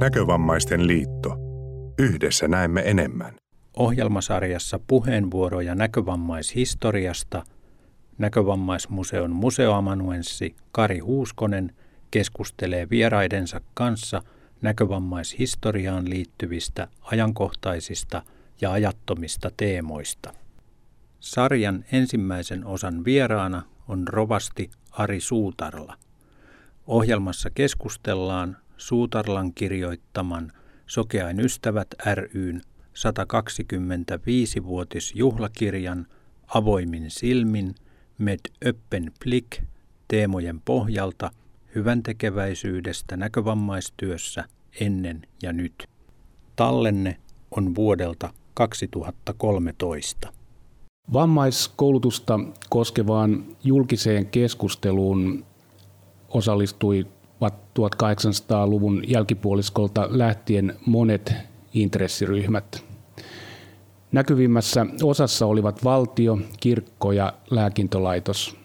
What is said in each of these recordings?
Näkövammaisten liitto. Yhdessä näemme enemmän. Ohjelmasarjassa puheenvuoroja näkövammaishistoriasta Näkövammaismuseon museoamanuenssi Kari Huuskonen keskustelee vieraidensa kanssa näkövammaishistoriaan liittyvistä ajankohtaisista ja ajattomista teemoista. Sarjan ensimmäisen osan vieraana on rovasti Ari Suutarla. Ohjelmassa keskustellaan Suutarlan kirjoittaman Sokeain ystävät ryn 125-vuotisjuhlakirjan Avoimin silmin med öppen blick teemojen pohjalta hyvän tekeväisyydestä näkövammaistyössä ennen ja nyt. Tallenne on vuodelta 2013. Vammaiskoulutusta koskevaan julkiseen keskusteluun osallistui 1800-luvun jälkipuoliskolta lähtien monet intressiryhmät. Näkyvimmässä osassa olivat valtio, kirkko ja lääkintolaitos.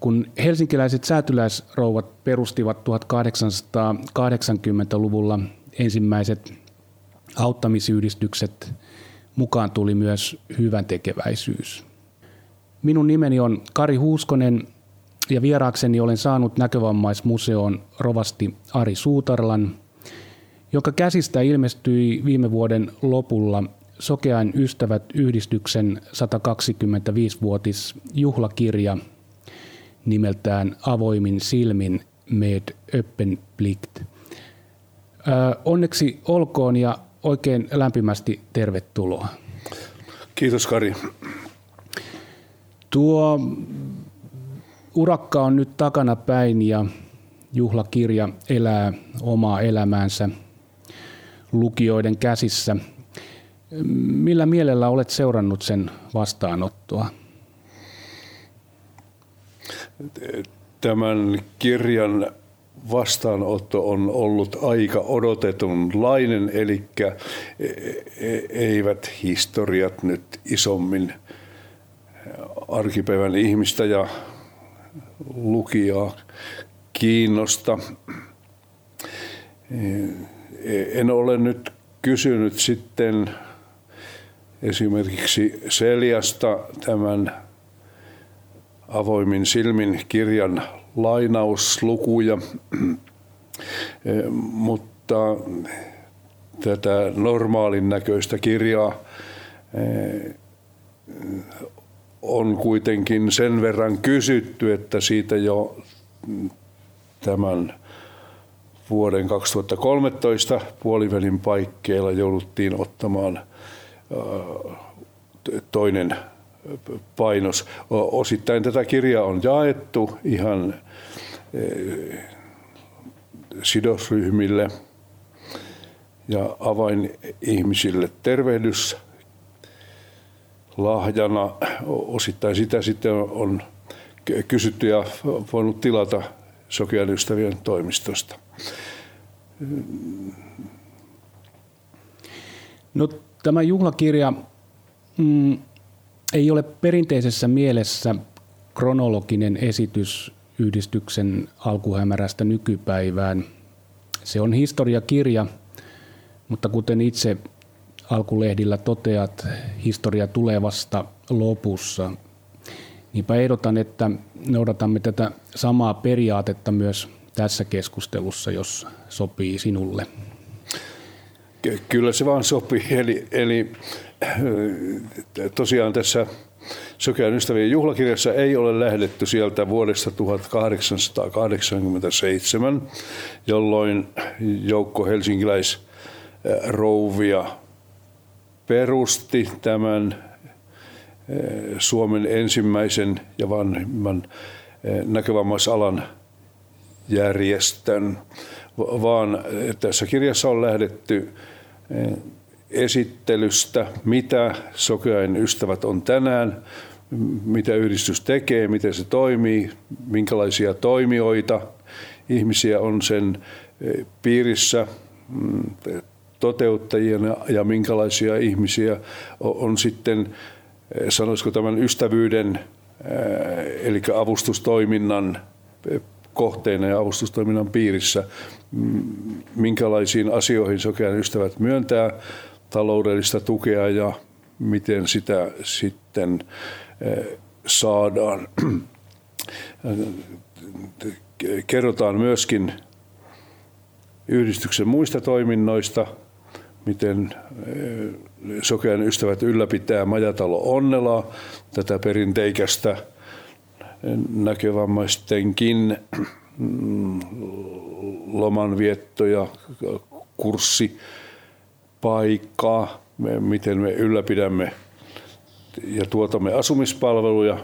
Kun helsinkiläiset säätyläisrouvat perustivat 1880-luvulla ensimmäiset auttamisyhdistykset, mukaan tuli myös hyvän tekeväisyys. Minun nimeni on Kari Huuskonen ja vieraakseni olen saanut näkövammaismuseon rovasti Ari Suutarlan, jonka käsistä ilmestyi viime vuoden lopulla Sokeain ystävät yhdistyksen 125-vuotis juhlakirja nimeltään Avoimin silmin med öppen plikt. Onneksi olkoon ja oikein lämpimästi tervetuloa. Kiitos Kari. Tuo urakka on nyt takana päin ja juhlakirja elää omaa elämäänsä lukijoiden käsissä. Millä mielellä olet seurannut sen vastaanottoa? Tämän kirjan vastaanotto on ollut aika odotetunlainen, eli e- e- eivät historiat nyt isommin arkipäivän ihmistä ja lukijaa kiinnosta. En ole nyt kysynyt sitten esimerkiksi Seliasta tämän avoimin silmin kirjan lainauslukuja, mutta tätä normaalin näköistä kirjaa on kuitenkin sen verran kysytty, että siitä jo tämän vuoden 2013 puolivälin paikkeilla jouduttiin ottamaan toinen painos. Osittain tätä kirjaa on jaettu ihan sidosryhmille ja avainihmisille tervehdys lahjana. Osittain sitä sitten on kysytty ja voinut tilata Sokean ystävien toimistosta. No, tämä juhlakirja mm, ei ole perinteisessä mielessä kronologinen esitys yhdistyksen alkuhämärästä nykypäivään. Se on historiakirja, mutta kuten itse alkulehdillä toteat, historia tulee vasta lopussa. Niinpä ehdotan, että noudatamme tätä samaa periaatetta myös tässä keskustelussa, jos sopii sinulle. Kyllä se vaan sopii. Eli, eli tosiaan tässä Sokean ystävien juhlakirjassa ei ole lähdetty sieltä vuodesta 1887, jolloin joukko helsinkiläisrouvia perusti tämän Suomen ensimmäisen ja vanhimman näkövammaisalan järjestön, vaan tässä kirjassa on lähdetty esittelystä, mitä Sokeain ystävät on tänään, mitä yhdistys tekee, miten se toimii, minkälaisia toimijoita ihmisiä on sen piirissä, mm, toteuttajina ja minkälaisia ihmisiä on sitten, sanoisiko tämän ystävyyden, eli avustustoiminnan kohteina ja avustustoiminnan piirissä. Minkälaisiin asioihin Sokean ystävät myöntää taloudellista tukea ja miten sitä sitten saadaan. Kerrotaan myöskin yhdistyksen muista toiminnoista, miten Sokean ystävät ylläpitää Majatalo Onnelaa, tätä perinteikästä näkövammaistenkin mm, lomanvietto- ja kurssipaikkaa, miten me ylläpidämme ja tuotamme asumispalveluja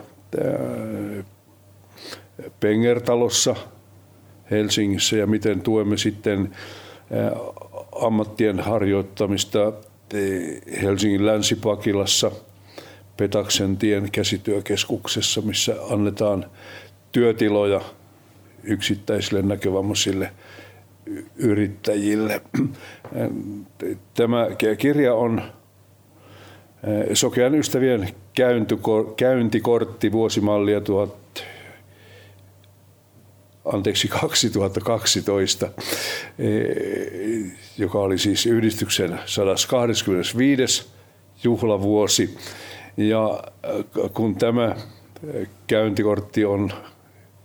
Pengertalossa Helsingissä ja miten tuemme sitten ammattien harjoittamista Helsingin Länsipakilassa Petaksen tien käsityökeskuksessa, missä annetaan työtiloja yksittäisille näkövammaisille yrittäjille. Tämä kirja on Sokean ystävien käyntikortti vuosimallia 1000 anteeksi, 2012, e, joka oli siis yhdistyksen 125. juhlavuosi. Ja kun tämä käyntikortti on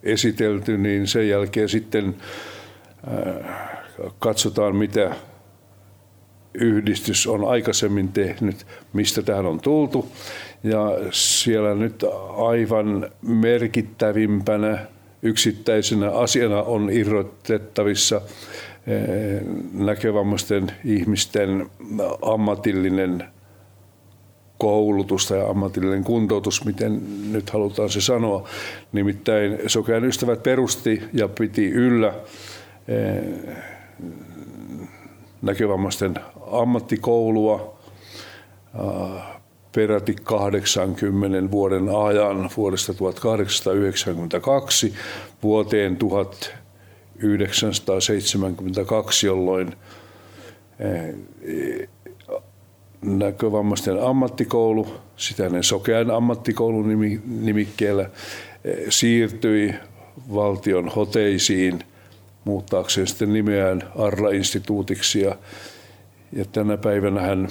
esitelty, niin sen jälkeen sitten katsotaan, mitä yhdistys on aikaisemmin tehnyt, mistä tähän on tultu. Ja siellä nyt aivan merkittävimpänä yksittäisenä asiana on irrotettavissa eh, näkövammaisten ihmisten ammatillinen koulutus tai ammatillinen kuntoutus, miten nyt halutaan se sanoa. Nimittäin Sokean ystävät perusti ja piti yllä eh, näkövammaisten ammattikoulua peräti 80 vuoden ajan vuodesta 1892 vuoteen 1972, jolloin eh, näkövammaisten ammattikoulu, sitä ennen sokean ammattikoulun nimikkeellä, eh, siirtyi valtion hoteisiin muuttaakseen sitten nimeään Arla-instituutiksi ja, ja tänä päivänä hän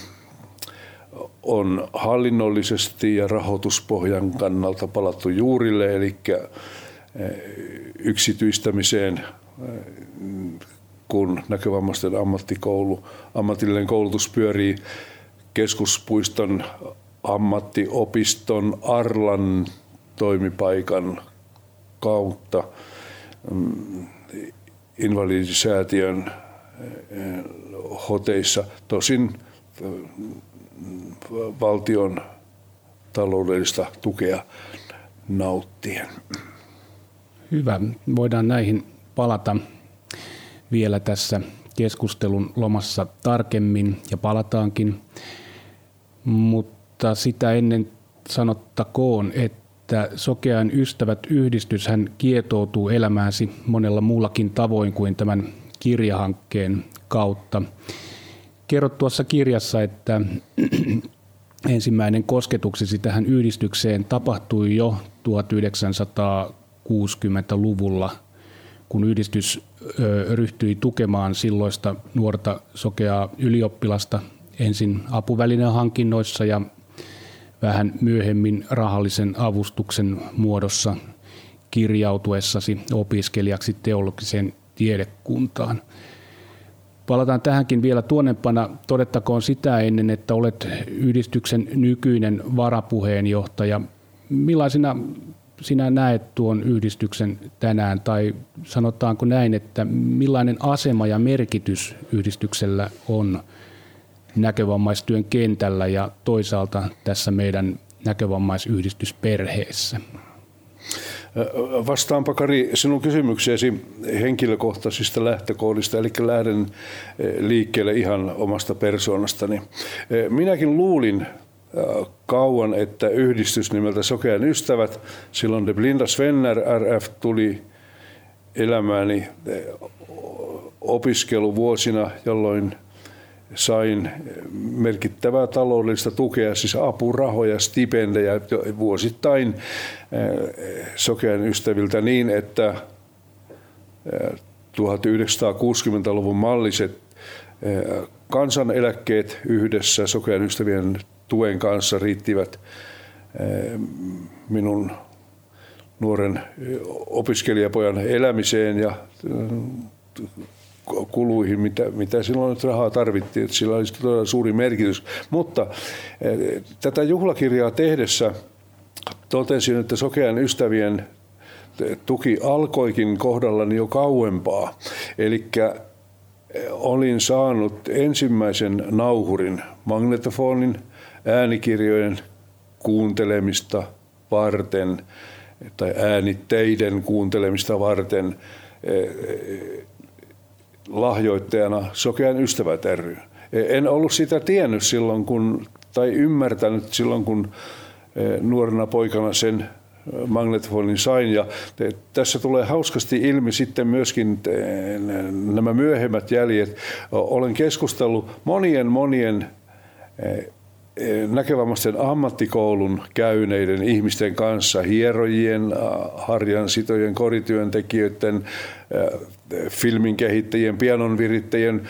on hallinnollisesti ja rahoituspohjan kannalta palattu juurille, eli eh, yksityistämiseen, eh, kun näkövammaisten ammattikoulu, ammatillinen koulutus pyörii keskuspuiston ammattiopiston Arlan toimipaikan kautta mm, invalidisäätiön eh, hoteissa. Tosin valtion taloudellista tukea nauttien. Hyvä. Voidaan näihin palata vielä tässä keskustelun lomassa tarkemmin ja palataankin. Mutta sitä ennen sanottakoon, että Sokean ystävät yhdistys hän kietoutuu elämääsi monella muullakin tavoin kuin tämän kirjahankkeen kautta kerrot tuossa kirjassa, että ensimmäinen kosketuksesi tähän yhdistykseen tapahtui jo 1960-luvulla, kun yhdistys ryhtyi tukemaan silloista nuorta sokeaa ylioppilasta ensin apuvälinen hankinnoissa ja vähän myöhemmin rahallisen avustuksen muodossa kirjautuessasi opiskelijaksi teologiseen tiedekuntaan. Palataan tähänkin vielä tuonnepana. Todettakoon sitä ennen, että olet yhdistyksen nykyinen varapuheenjohtaja. Millaisina sinä näet tuon yhdistyksen tänään, tai sanotaanko näin, että millainen asema ja merkitys yhdistyksellä on näkövammaistyön kentällä ja toisaalta tässä meidän näkövammaisyhdistysperheessä? Vastaanpa Kari sinun kysymykseesi henkilökohtaisista lähtökohdista, eli lähden liikkeelle ihan omasta persoonastani. Minäkin luulin kauan, että yhdistys nimeltä Sokean ystävät, silloin De Blinda Svenner RF tuli elämääni opiskeluvuosina, jolloin sain merkittävää taloudellista tukea, siis apurahoja, stipendejä vuosittain eh, sokean ystäviltä niin, että 1960-luvun malliset kansaneläkkeet yhdessä sokean ystävien tuen kanssa riittivät minun nuoren opiskelijapojan elämiseen ja kuluihin, mitä, mitä silloin nyt rahaa tarvittiin, että sillä oli todella suuri merkitys. Mutta tätä juhlakirjaa tehdessä totesin, että sokean ystävien tuki alkoikin kohdallani jo kauempaa. Eli olin saanut ensimmäisen nauhurin magnetofonin äänikirjojen kuuntelemista varten tai äänitteiden kuuntelemista varten lahjoittajana Sokean ystävät ry. En ollut sitä tiennyt silloin, kun, tai ymmärtänyt silloin, kun nuorena poikana sen magnetofonin sain. Ja tässä tulee hauskasti ilmi sitten myöskin nämä myöhemmät jäljet. Olen keskustellut monien monien näkövammaisten ammattikoulun käyneiden ihmisten kanssa, hierojien, harjansitojen, korityöntekijöiden, filmin kehittäjien, pianon virittäjien,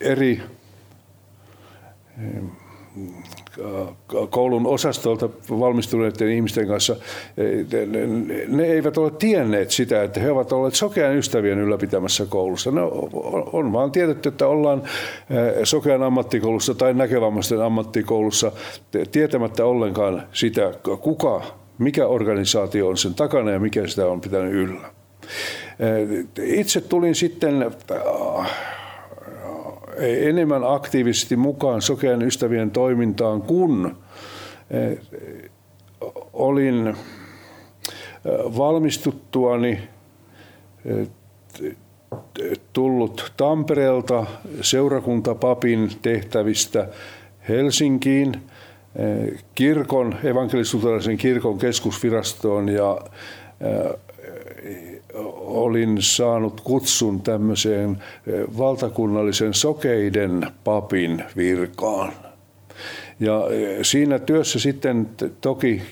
eri koulun osastolta valmistuneiden ihmisten kanssa, ne eivät ole tienneet sitä, että he ovat olleet sokean ystävien ylläpitämässä koulussa. No, on vaan tiedetty, että ollaan sokean ammattikoulussa tai näkövammaisten ammattikoulussa tietämättä ollenkaan sitä, kuka, mikä organisaatio on sen takana ja mikä sitä on pitänyt yllä. Itse tulin sitten enemmän aktiivisesti mukaan sokean ystävien toimintaan, kun olin valmistuttuani tullut Tampereelta seurakuntapapin tehtävistä Helsinkiin kirkon, evankelisluterilaisen kirkon keskusvirastoon ja olin saanut kutsun tämmöiseen eh, valtakunnallisen sokeiden papin virkaan. Ja eh, siinä työssä sitten toki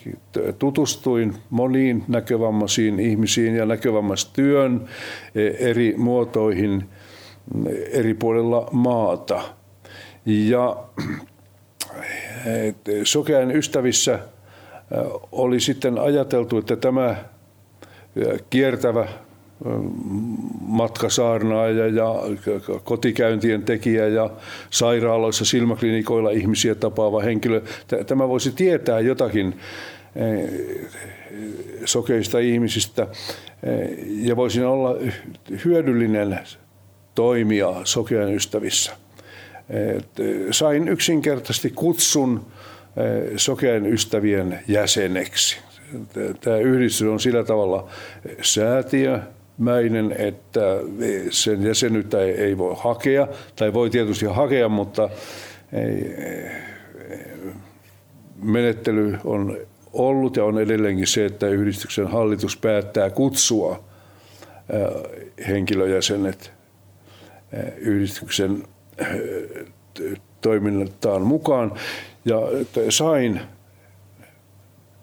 tutustuin moniin näkövammaisiin ihmisiin ja näkövammaistyön eh, eri muotoihin eri puolilla maata. Ja sokean ystävissä oli sitten ajateltu, että tämä kiertävä matkasaarnaaja ja kotikäyntien tekijä ja sairaaloissa, silmäklinikoilla ihmisiä tapaava henkilö. Tämä voisi tietää jotakin sokeista ihmisistä ja voisin olla hyödyllinen toimija sokean ystävissä. Sain yksinkertaisesti kutsun sokean ystävien jäseneksi. Tämä yhdistys on sillä tavalla säätiö, mäinen, että sen jäsenyyttä ei, ei voi hakea, tai voi tietysti hakea, mutta ei, menettely on ollut ja on edelleenkin se, että yhdistyksen hallitus päättää kutsua henkilöjäsenet yhdistyksen toiminnattaan mukaan. Ja sain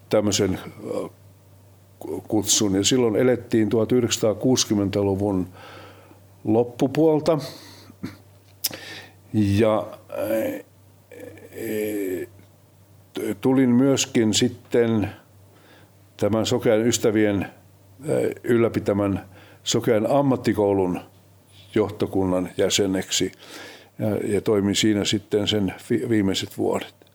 tämmöisen kutsun. Ja silloin elettiin 1960-luvun loppupuolta. Ja eh, tulin myöskin sitten tämän Sokean ystävien eh, ylläpitämän Sokean ammattikoulun johtokunnan jäseneksi ja toimin siinä sitten sen viimeiset vuodet.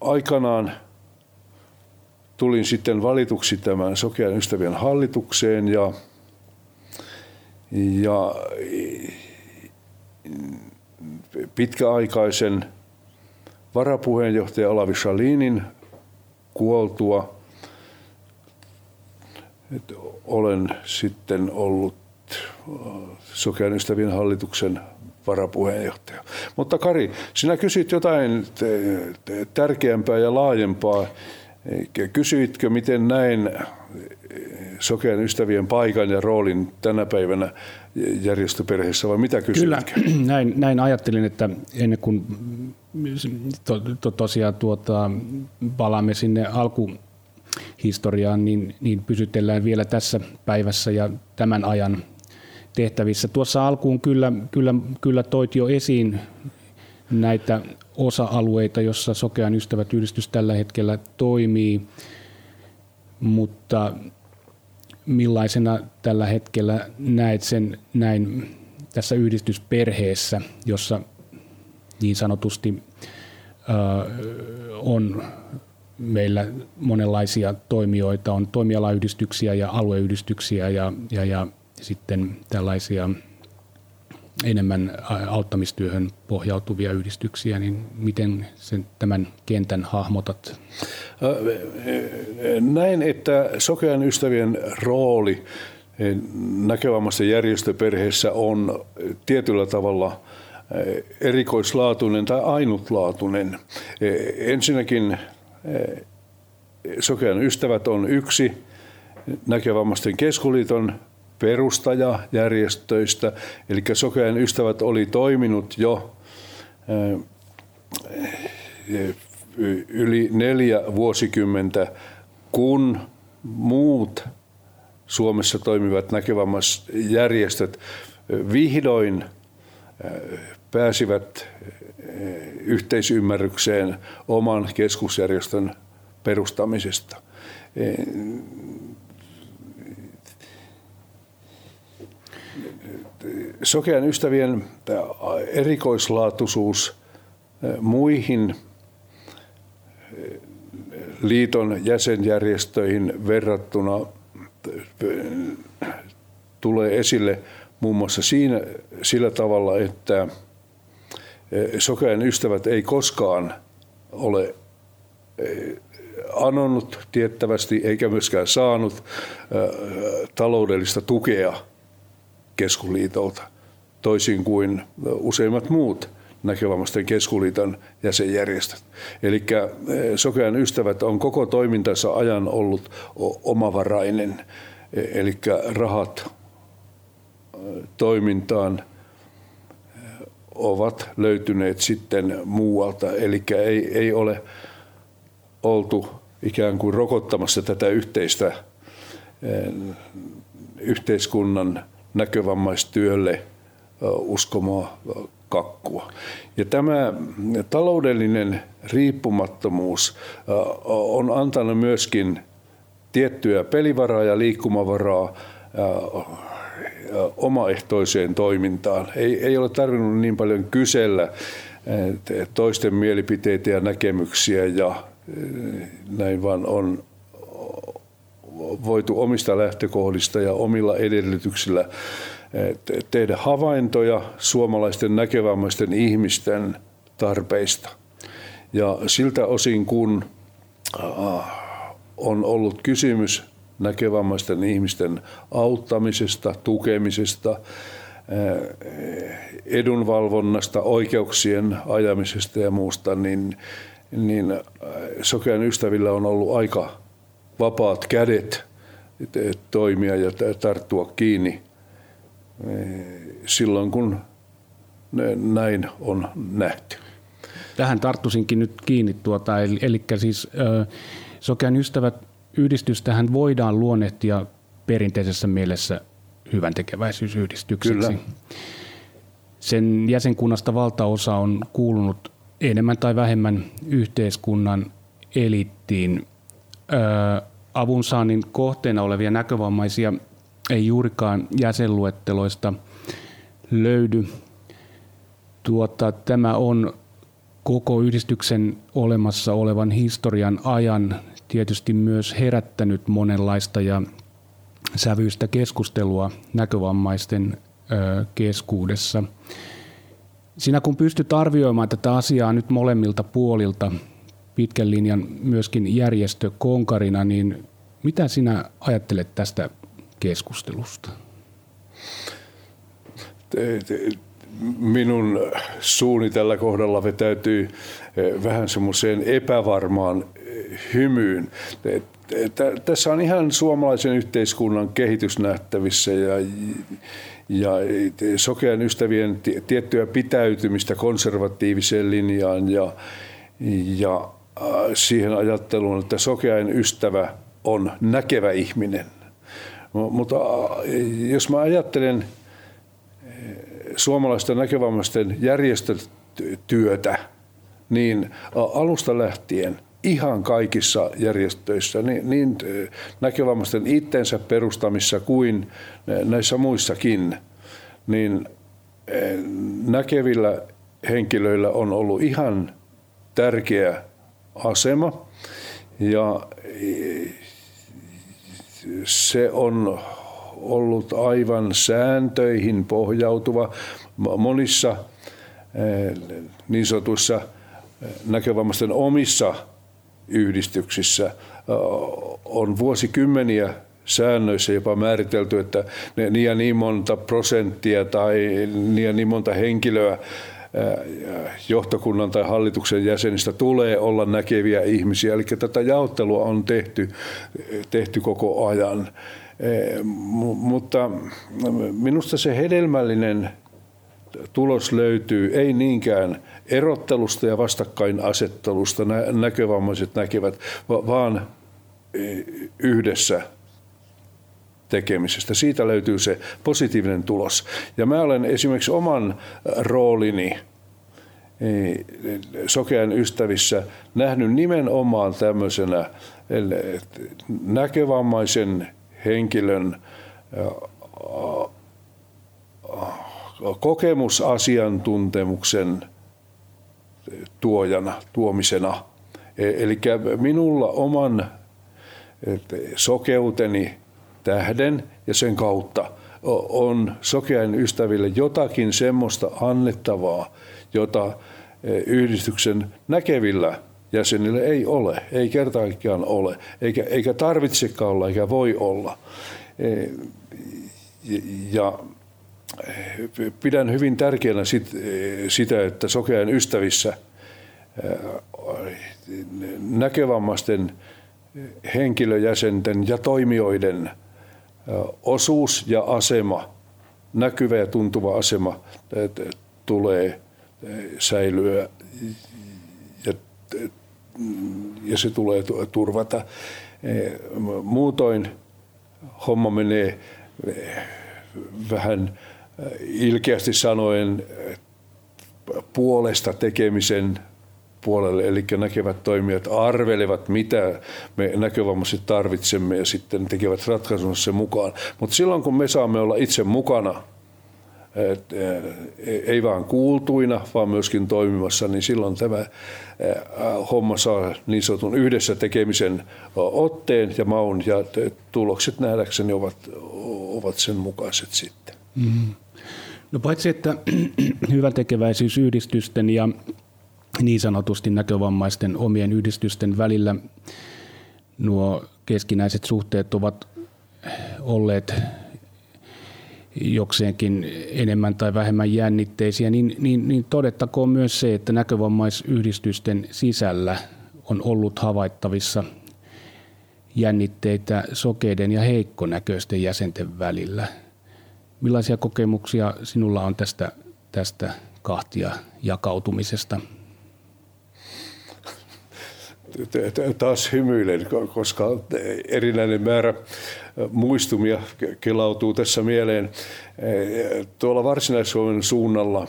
Aikanaan tulin sitten valituksi tämän Sokean ystävien hallitukseen ja, ja pitkäaikaisen varapuheenjohtaja Olavi Shalinin kuoltua. Olen sitten ollut Sokean ystävien hallituksen varapuheenjohtaja. Mutta Kari, sinä kysyt jotain tärkeämpää ja laajempaa Kysyitkö, miten näin eh, sokean ystävien paikan ja roolin tänä päivänä järjestöperheessä vai mitä kysyit? Kyllä, näin, näin ajattelin, että ennen kuin to, to, tosiaan tuota, palaamme sinne alku, historiaan, niin, niin pysytellään vielä tässä päivässä ja tämän ajan tehtävissä. Tuossa alkuun kyllä, kyllä, kyllä toit jo esiin näitä osa-alueita, jossa Sokean ystävät yhdistys tällä hetkellä toimii, mutta millaisena tällä hetkellä näet sen näin tässä yhdistysperheessä, jossa niin sanotusti on meillä monenlaisia toimijoita, on toimialayhdistyksiä ja alueyhdistyksiä ja, ja, ja sitten tällaisia enemmän auttamistyöhön pohjautuvia yhdistyksiä, niin miten sen, tämän kentän hahmotat? Näin, että Sokean ystävien rooli näkövammaisten järjestöperheessä on tietyllä tavalla erikoislaatuinen tai ainutlaatuinen. Ensinnäkin Sokean ystävät on yksi näkövammaisten keskuliiton perustajajärjestöistä, eli Sokean ystävät oli toiminut jo yli neljä vuosikymmentä, kun muut Suomessa toimivat näkövammaisjärjestöt vihdoin pääsivät yhteisymmärrykseen oman keskusjärjestön perustamisesta. Sokean ystävien erikoislaatuisuus muihin liiton jäsenjärjestöihin verrattuna tulee esille muun muassa siinä, sillä tavalla, että Sokean ystävät ei koskaan ole anonut tiettävästi eikä myöskään saanut taloudellista tukea keskuliitolta, toisin kuin useimmat muut näkövammaisten keskuliiton jäsenjärjestöt. Eli Sokean ystävät on koko toimintansa ajan ollut omavarainen, e, eli rahat toimintaan ovat löytyneet sitten muualta. Eli ei, ei ole oltu ikään kuin rokottamassa tätä yhteistä yhteiskunnan näkövammaistyölle uskomaa kakkua. Ja tämä taloudellinen riippumattomuus on antanut myöskin tiettyä pelivaraa ja liikkumavaraa omaehtoiseen toimintaan. Ei, ei ole tarvinnut niin paljon kysellä toisten mielipiteitä ja näkemyksiä ja näin vaan on voitu omista lähtökohdista ja omilla edellytyksillä tehdä havaintoja suomalaisten näkövammaisten ihmisten tarpeista. Ja siltä osin, kun on ollut kysymys näkövammaisten ihmisten auttamisesta, tukemisesta, edunvalvonnasta, oikeuksien ajamisesta ja muusta, niin, niin Sokean ystävillä on ollut aika vapaat kädet toimia ja tarttua kiinni silloin, kun näin on nähty. Tähän tarttuisinkin nyt kiinni. Tuota, eli, eli siis Sokean ystävät yhdistystähän voidaan luonnehtia perinteisessä mielessä hyvän tekeväisyysyhdistykseksi. Kyllä. Sen jäsenkunnasta valtaosa on kuulunut enemmän tai vähemmän yhteiskunnan elittiin. Avunsaannin kohteena olevia näkövammaisia ei juurikaan jäsenluetteloista löydy. Tuota, tämä on koko yhdistyksen olemassa olevan historian ajan tietysti myös herättänyt monenlaista ja sävyistä keskustelua näkövammaisten keskuudessa. Sinä kun pystyt arvioimaan tätä asiaa nyt molemmilta puolilta, pitkän linjan myöskin järjestökonkarina, niin mitä sinä ajattelet tästä keskustelusta? Minun suuni tällä kohdalla vetäytyy eh, vähän semmoiseen epävarmaan eh, hymyyn. Tässä on ihan suomalaisen yhteiskunnan kehitys nähtävissä ja, ja sokean ystävien tiettyä pitäytymistä konservatiiviseen linjaan ja, ja siihen ajatteluun, että sokeain ystävä on näkevä ihminen. Mutta jos mä ajattelen suomalaisten näkövammaisten järjestötyötä, niin alusta lähtien ihan kaikissa järjestöissä, niin, niin näkövammaisten itsensä perustamissa kuin näissä muissakin, niin näkevillä henkilöillä on ollut ihan tärkeä asema. Ja se on ollut aivan sääntöihin pohjautuva. Monissa eh, niin sanotuissa eh, näkövammaisten omissa yhdistyksissä eh, on vuosikymmeniä säännöissä jopa määritelty, että niin ja niin monta prosenttia tai niin ja niin monta henkilöä johtokunnan tai hallituksen jäsenistä tulee olla näkeviä ihmisiä. Eli tätä jaottelua on tehty, tehty koko ajan. Mutta minusta se hedelmällinen tulos löytyy ei niinkään erottelusta ja vastakkainasettelusta näkövammaiset näkevät, vaan yhdessä tekemisestä. Siitä löytyy se positiivinen tulos. Ja mä olen esimerkiksi oman roolini sokean ystävissä nähnyt nimenomaan tämmöisenä näkövammaisen henkilön kokemusasiantuntemuksen tuojana, tuomisena. E, Eli minulla oman sokeuteni tähden ja sen kautta on sokean ystäville jotakin semmoista annettavaa, jota e, yhdistyksen näkevillä jäsenillä ei ole, ei kertaakaan ole, eikä, eikä tarvitsekaan olla, eikä voi olla. E, ja pidän hyvin tärkeänä sit, sitä, että sokean ystävissä näkövammaisten henkilöjäsenten ja toimijoiden osuus ja asema, näkyvä ja tuntuva asema tulee säilyä ja, ja se tulee turvata. Muutoin homma menee vähän ilkeästi sanoen puolesta tekemisen puolelle, eli näkevät toimijat arvelevat, mitä me näkövammaiset tarvitsemme ja sitten tekevät ratkaisun sen mukaan. Mutta silloin kun me saamme olla itse mukana, et, ei vain kuultuina, vaan myöskin toimimassa, niin silloin tämä homma saa niin sanotun yhdessä tekemisen otteen ja maun, ja tulokset nähdäkseni ovat, ovat sen mukaiset sitten. Mm. No paitsi, että hyvän tekeväisyysyhdistysten ja niin sanotusti näkövammaisten omien yhdistysten välillä nuo keskinäiset suhteet ovat olleet jokseenkin enemmän tai vähemmän jännitteisiä, niin, niin, niin todettakoon myös se, että näkövammaisyhdistysten sisällä on ollut havaittavissa jännitteitä sokeiden ja heikkonäköisten jäsenten välillä. Millaisia kokemuksia sinulla on tästä, tästä kahtia jakautumisesta? Taas hymyilen, koska erinäinen määrä muistumia kelautuu tässä mieleen. Tuolla Varsinais-Suomen suunnalla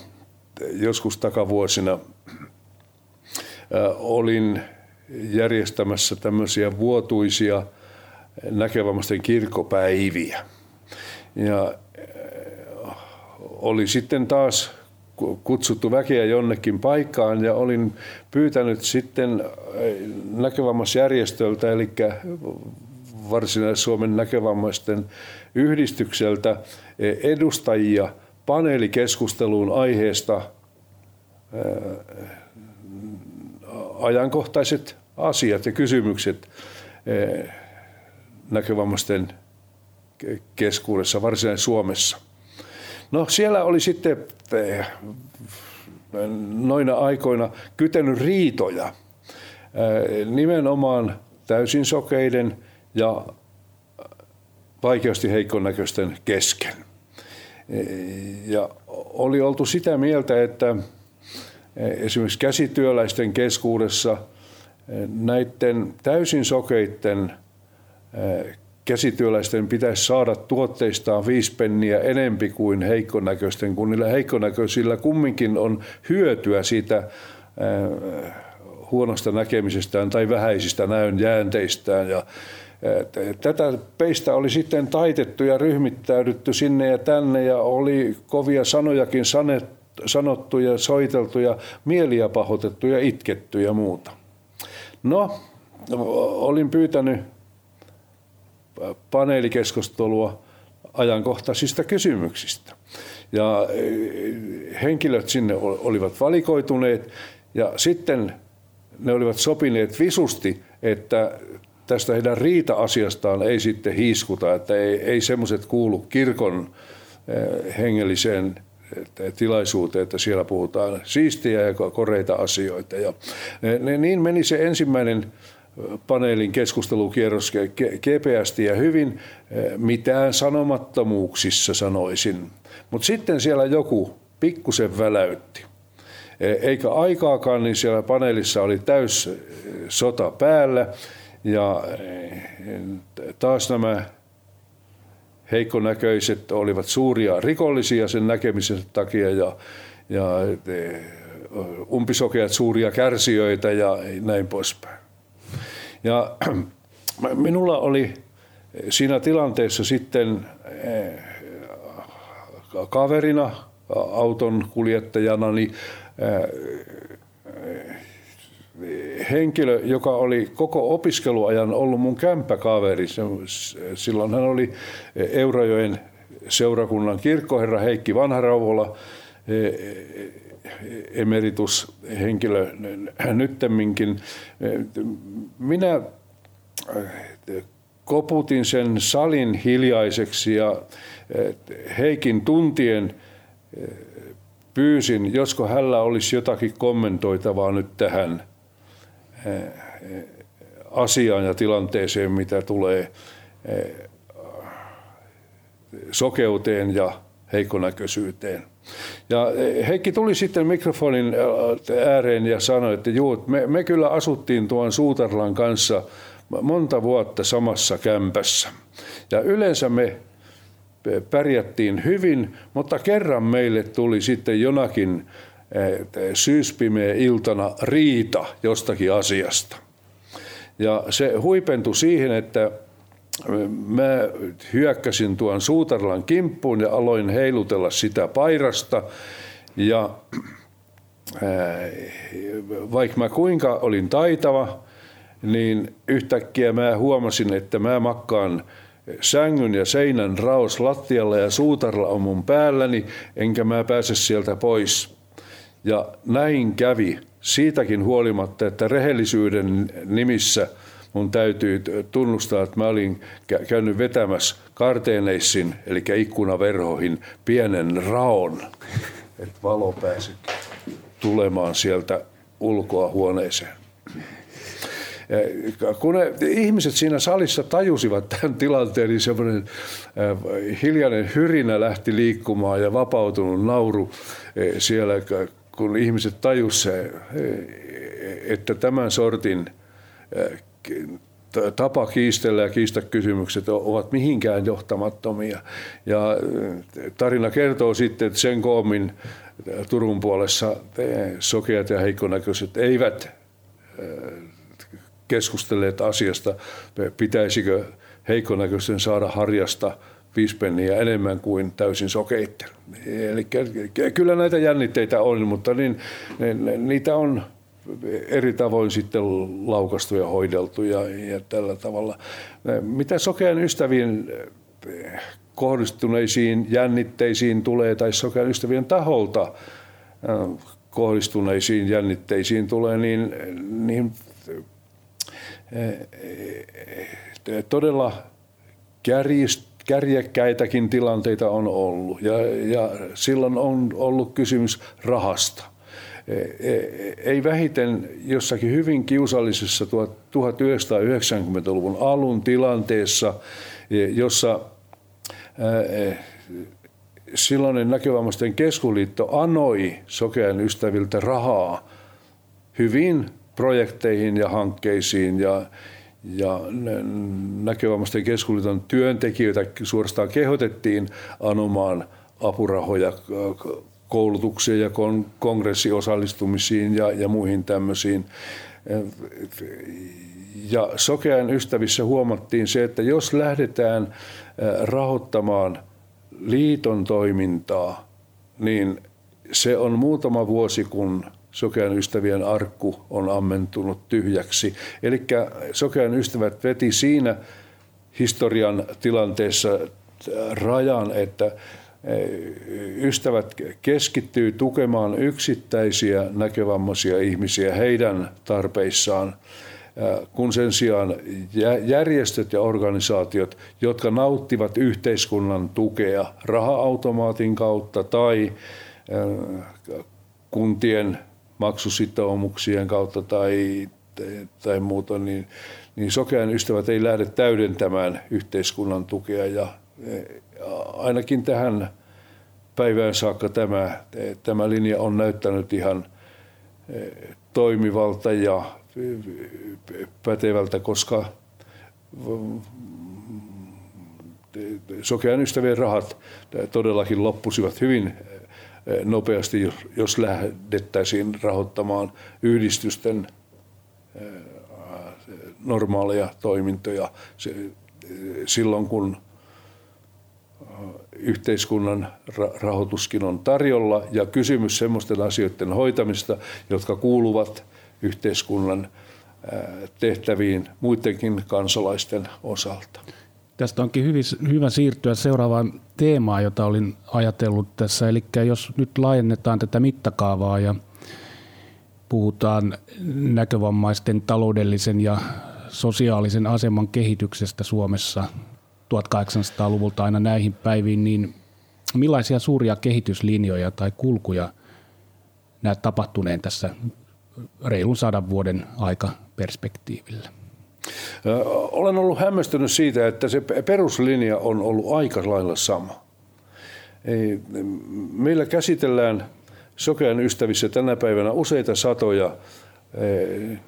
joskus takavuosina olin järjestämässä tämmöisiä vuotuisia näkevammaisten kirkkopäiviä. Ja oli sitten taas kutsuttu väkeä jonnekin paikkaan ja olin pyytänyt sitten näkövammaisjärjestöltä, eli Varsinais-Suomen näkövammaisten yhdistykseltä edustajia paneelikeskusteluun aiheesta ajankohtaiset asiat ja kysymykset näkövammaisten keskuudessa Varsinais-Suomessa. No siellä oli sitten eh, noina aikoina kytenyt riitoja eh, nimenomaan täysin sokeiden ja vaikeasti heikkonäköisten kesken. Eh, ja oli oltu sitä mieltä, että esimerkiksi käsityöläisten keskuudessa näiden täysin sokeitten käsityöläisten pitäisi saada tuotteistaan viisi penniä enempi kuin heikkonäköisten, kun niillä heikkonäköisillä kumminkin on hyötyä siitä huonosta näkemisestään tai vähäisistä näön jäänteistään. Ja Tätä peistä oli sitten taitettu ja ryhmittäydytty sinne ja tänne ja oli kovia sanojakin sanottu ja soiteltu ja mieliä pahoitettu ja itketty ja muuta. No, olin pyytänyt paneelikeskustelua ajankohtaisista kysymyksistä. Ja henkilöt sinne olivat valikoituneet ja sitten ne olivat sopineet visusti, että tästä heidän riita-asiastaan ei sitten hiiskuta, että ei, ei semmoiset kuulu kirkon eh, hengelliseen eh, tilaisuuteen, että siellä puhutaan siistiä ja koreita asioita. Ja niin meni se ensimmäinen paneelin keskustelukierros kepeästi ja hyvin, mitään sanomattomuuksissa sanoisin. Mutta sitten siellä joku pikkusen väläytti. Eikä aikaakaan, niin siellä paneelissa oli täys sota päällä ja eh, taas nämä heikkonäköiset olivat suuria rikollisia sen näkemisen takia ja, ja umpisokeat suuria kärsijöitä ja näin poispäin. Ja minulla oli siinä tilanteessa sitten eh, kaverina, auton kuljettajana, niin henkilö, joka oli koko opiskeluajan ollut mun kämppäkaveri. Silloin hän oli Eurajoen seurakunnan kirkkoherra Heikki Vanharauvola, emeritushenkilö nyttemminkin. Minä koputin sen salin hiljaiseksi ja Heikin tuntien pyysin, josko hänellä olisi jotakin kommentoitavaa nyt tähän asiaan ja tilanteeseen, mitä tulee sokeuteen ja heikkonäköisyyteen. Ja Heikki tuli sitten mikrofonin ääreen ja sanoi, että juu, me, me kyllä asuttiin tuon Suutarlan kanssa monta vuotta samassa kämpässä. Ja yleensä me pärjättiin hyvin, mutta kerran meille tuli sitten jonakin syyspimeä iltana riita jostakin asiasta. Ja se huipentui siihen, että mä hyökkäsin tuon Suutarlan kimppuun ja aloin heilutella sitä pairasta. Ja vaikka mä kuinka olin taitava, niin yhtäkkiä mä huomasin, että mä makkaan sängyn ja seinän raos lattialla ja suutarla on mun päälläni, enkä mä pääse sieltä pois. Ja näin kävi siitäkin huolimatta, että rehellisyyden nimissä mun täytyy tunnustaa, että mä olin käynyt vetämässä karteeneissin, eli ikkunaverhoihin, pienen raon, että valo pääsi tulemaan sieltä ulkoa huoneeseen. Kun ne ihmiset siinä salissa tajusivat tämän tilanteen, niin semmoinen hiljainen hyrinä lähti liikkumaan ja vapautunut nauru siellä kun ihmiset tajusivat, että tämän sortin tapa kiistellä ja kiistä kysymykset ovat mihinkään johtamattomia. Ja tarina kertoo sitten, että sen koomin Turun puolessa sokeat ja heikkonäköiset eivät keskustelleet asiasta, pitäisikö heikkonäköisten saada harjasta – viisi enemmän kuin täysin sokeitten. Eli kyllä näitä jännitteitä on, mutta niin, niitä on eri tavoin sitten laukastu ja hoideltu ja, ja tällä tavalla. Mitä sokean ystävien kohdistuneisiin jännitteisiin tulee tai sokean ystävien taholta kohdistuneisiin jännitteisiin tulee, niin, niin todella kärjist, kärjekkäitäkin tilanteita on ollut ja, ja silloin on ollut kysymys rahasta. E, e, ei vähiten jossakin hyvin kiusallisessa 1990-luvun alun tilanteessa, e, jossa silloinen näkövammaisten keskuliitto anoi sokean ystäviltä rahaa hyvin projekteihin ja hankkeisiin ja, ja näkövammaisten keskusliiton työntekijöitä suorastaan kehotettiin anomaan apurahoja koulutukseen ja kongressiosallistumisiin ja, ja muihin tämmöisiin. Ja Sokean ystävissä huomattiin se, että jos lähdetään rahoittamaan liiton toimintaa, niin se on muutama vuosi, kun Sokean ystävien arkku on ammentunut tyhjäksi. Eli Sokean ystävät veti siinä historian tilanteessa rajan, että ystävät keskittyy tukemaan yksittäisiä näkövammaisia ihmisiä heidän tarpeissaan, kun sen sijaan järjestöt ja organisaatiot, jotka nauttivat yhteiskunnan tukea raha-automaatin kautta tai kuntien maksusitoumuksien kautta tai, tai muuta, niin, niin sokean ystävät ei lähde täydentämään yhteiskunnan tukea ja ainakin tähän päivään saakka tämä, tämä linja on näyttänyt ihan toimivalta ja pätevältä, koska sokean ystävien rahat todellakin loppusivat hyvin nopeasti, jos lähdettäisiin rahoittamaan yhdistysten normaaleja toimintoja. Silloin, kun yhteiskunnan rahoituskin on tarjolla ja kysymys semmoisten asioiden hoitamista, jotka kuuluvat yhteiskunnan tehtäviin muidenkin kansalaisten osalta. Tästä onkin hyvin, hyvä siirtyä seuraavaan teemaan, jota olin ajatellut tässä. Eli jos nyt laajennetaan tätä mittakaavaa ja puhutaan näkövammaisten taloudellisen ja sosiaalisen aseman kehityksestä Suomessa 1800-luvulta aina näihin päiviin, niin millaisia suuria kehityslinjoja tai kulkuja näet tapahtuneen tässä reilun sadan vuoden aikaperspektiivillä? Olen ollut hämmästynyt siitä, että se peruslinja on ollut aika lailla sama. Ei, meillä käsitellään sokean ystävissä tänä päivänä useita satoja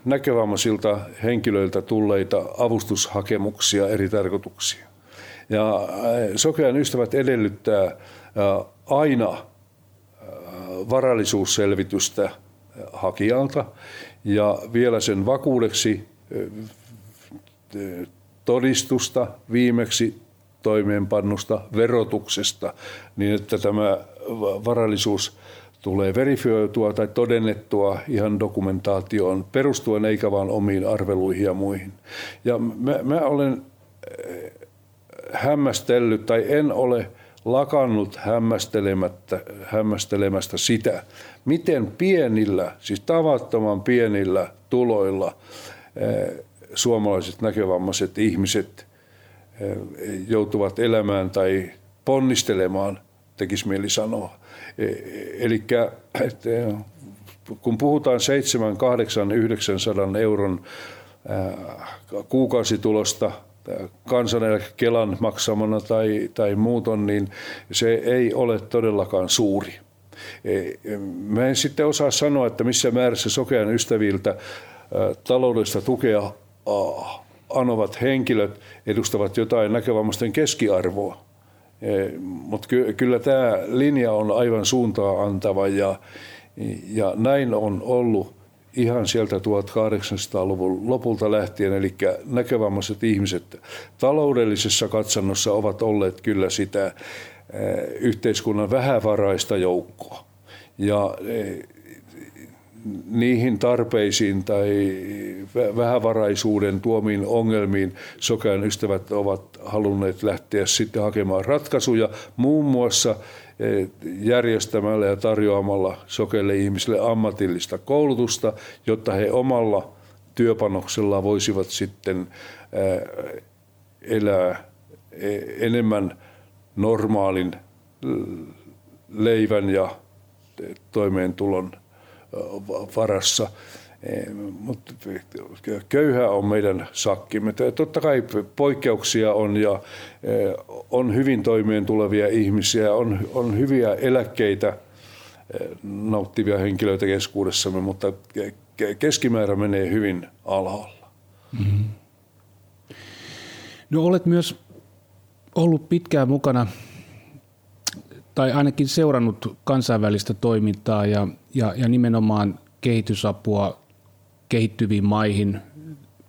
näkövammaisilta henkilöiltä tulleita avustushakemuksia eri tarkoituksia. Ja sokean ystävät edellyttää aina varallisuusselvitystä hakijalta ja vielä sen vakuudeksi todistusta viimeksi toimeenpannusta verotuksesta niin, että tämä varallisuus tulee verifioitua tai todennettua ihan dokumentaatioon perustuen eikä vaan omiin arveluihin ja muihin. Ja mä, mä olen hämmästellyt tai en ole lakannut hämmästelemättä, hämmästelemästä sitä, miten pienillä, siis tavattoman pienillä tuloilla suomalaiset näkövammaiset ihmiset eh, joutuvat elämään tai ponnistelemaan, tekisi mieli sanoa. E, Eli eh, kun puhutaan 7, 8, 900 euron eh, kansaneläkekelan maksamana tai, tai muuton, niin se ei ole todellakaan suuri. Mä en sitten osaa sanoa, että missä määrässä sokean ystäviltä taloudellista tukea anovat henkilöt edustavat jotain näkövammaisten keskiarvoa. E, Mutta ky- kyllä tämä linja on aivan suuntaa antava ja, ja näin on ollut ihan sieltä 1800-luvun lopulta lähtien, eli näkövammaiset ihmiset taloudellisessa katsannossa ovat olleet kyllä sitä e, yhteiskunnan vähävaraista joukkoa. Ja e, niihin tarpeisiin tai vähävaraisuuden tuomiin ongelmiin. Sokean ystävät ovat halunneet lähteä sitten hakemaan ratkaisuja muun muassa eh, järjestämällä ja tarjoamalla sokeille ihmisille ammatillista koulutusta, jotta he omalla työpanoksella voisivat sitten eh, elää eh, enemmän normaalin leivän ja toimeentulon varassa. Mutta köyhä on meidän sakkimme. Totta kai poikkeuksia on ja on hyvin toimeen tulevia ihmisiä, on, on hyviä eläkkeitä nauttivia henkilöitä keskuudessamme, mutta keskimäärä menee hyvin alhaalla. Mm-hmm. No olet myös ollut pitkään mukana tai ainakin seurannut kansainvälistä toimintaa ja, ja, ja nimenomaan kehitysapua kehittyviin maihin.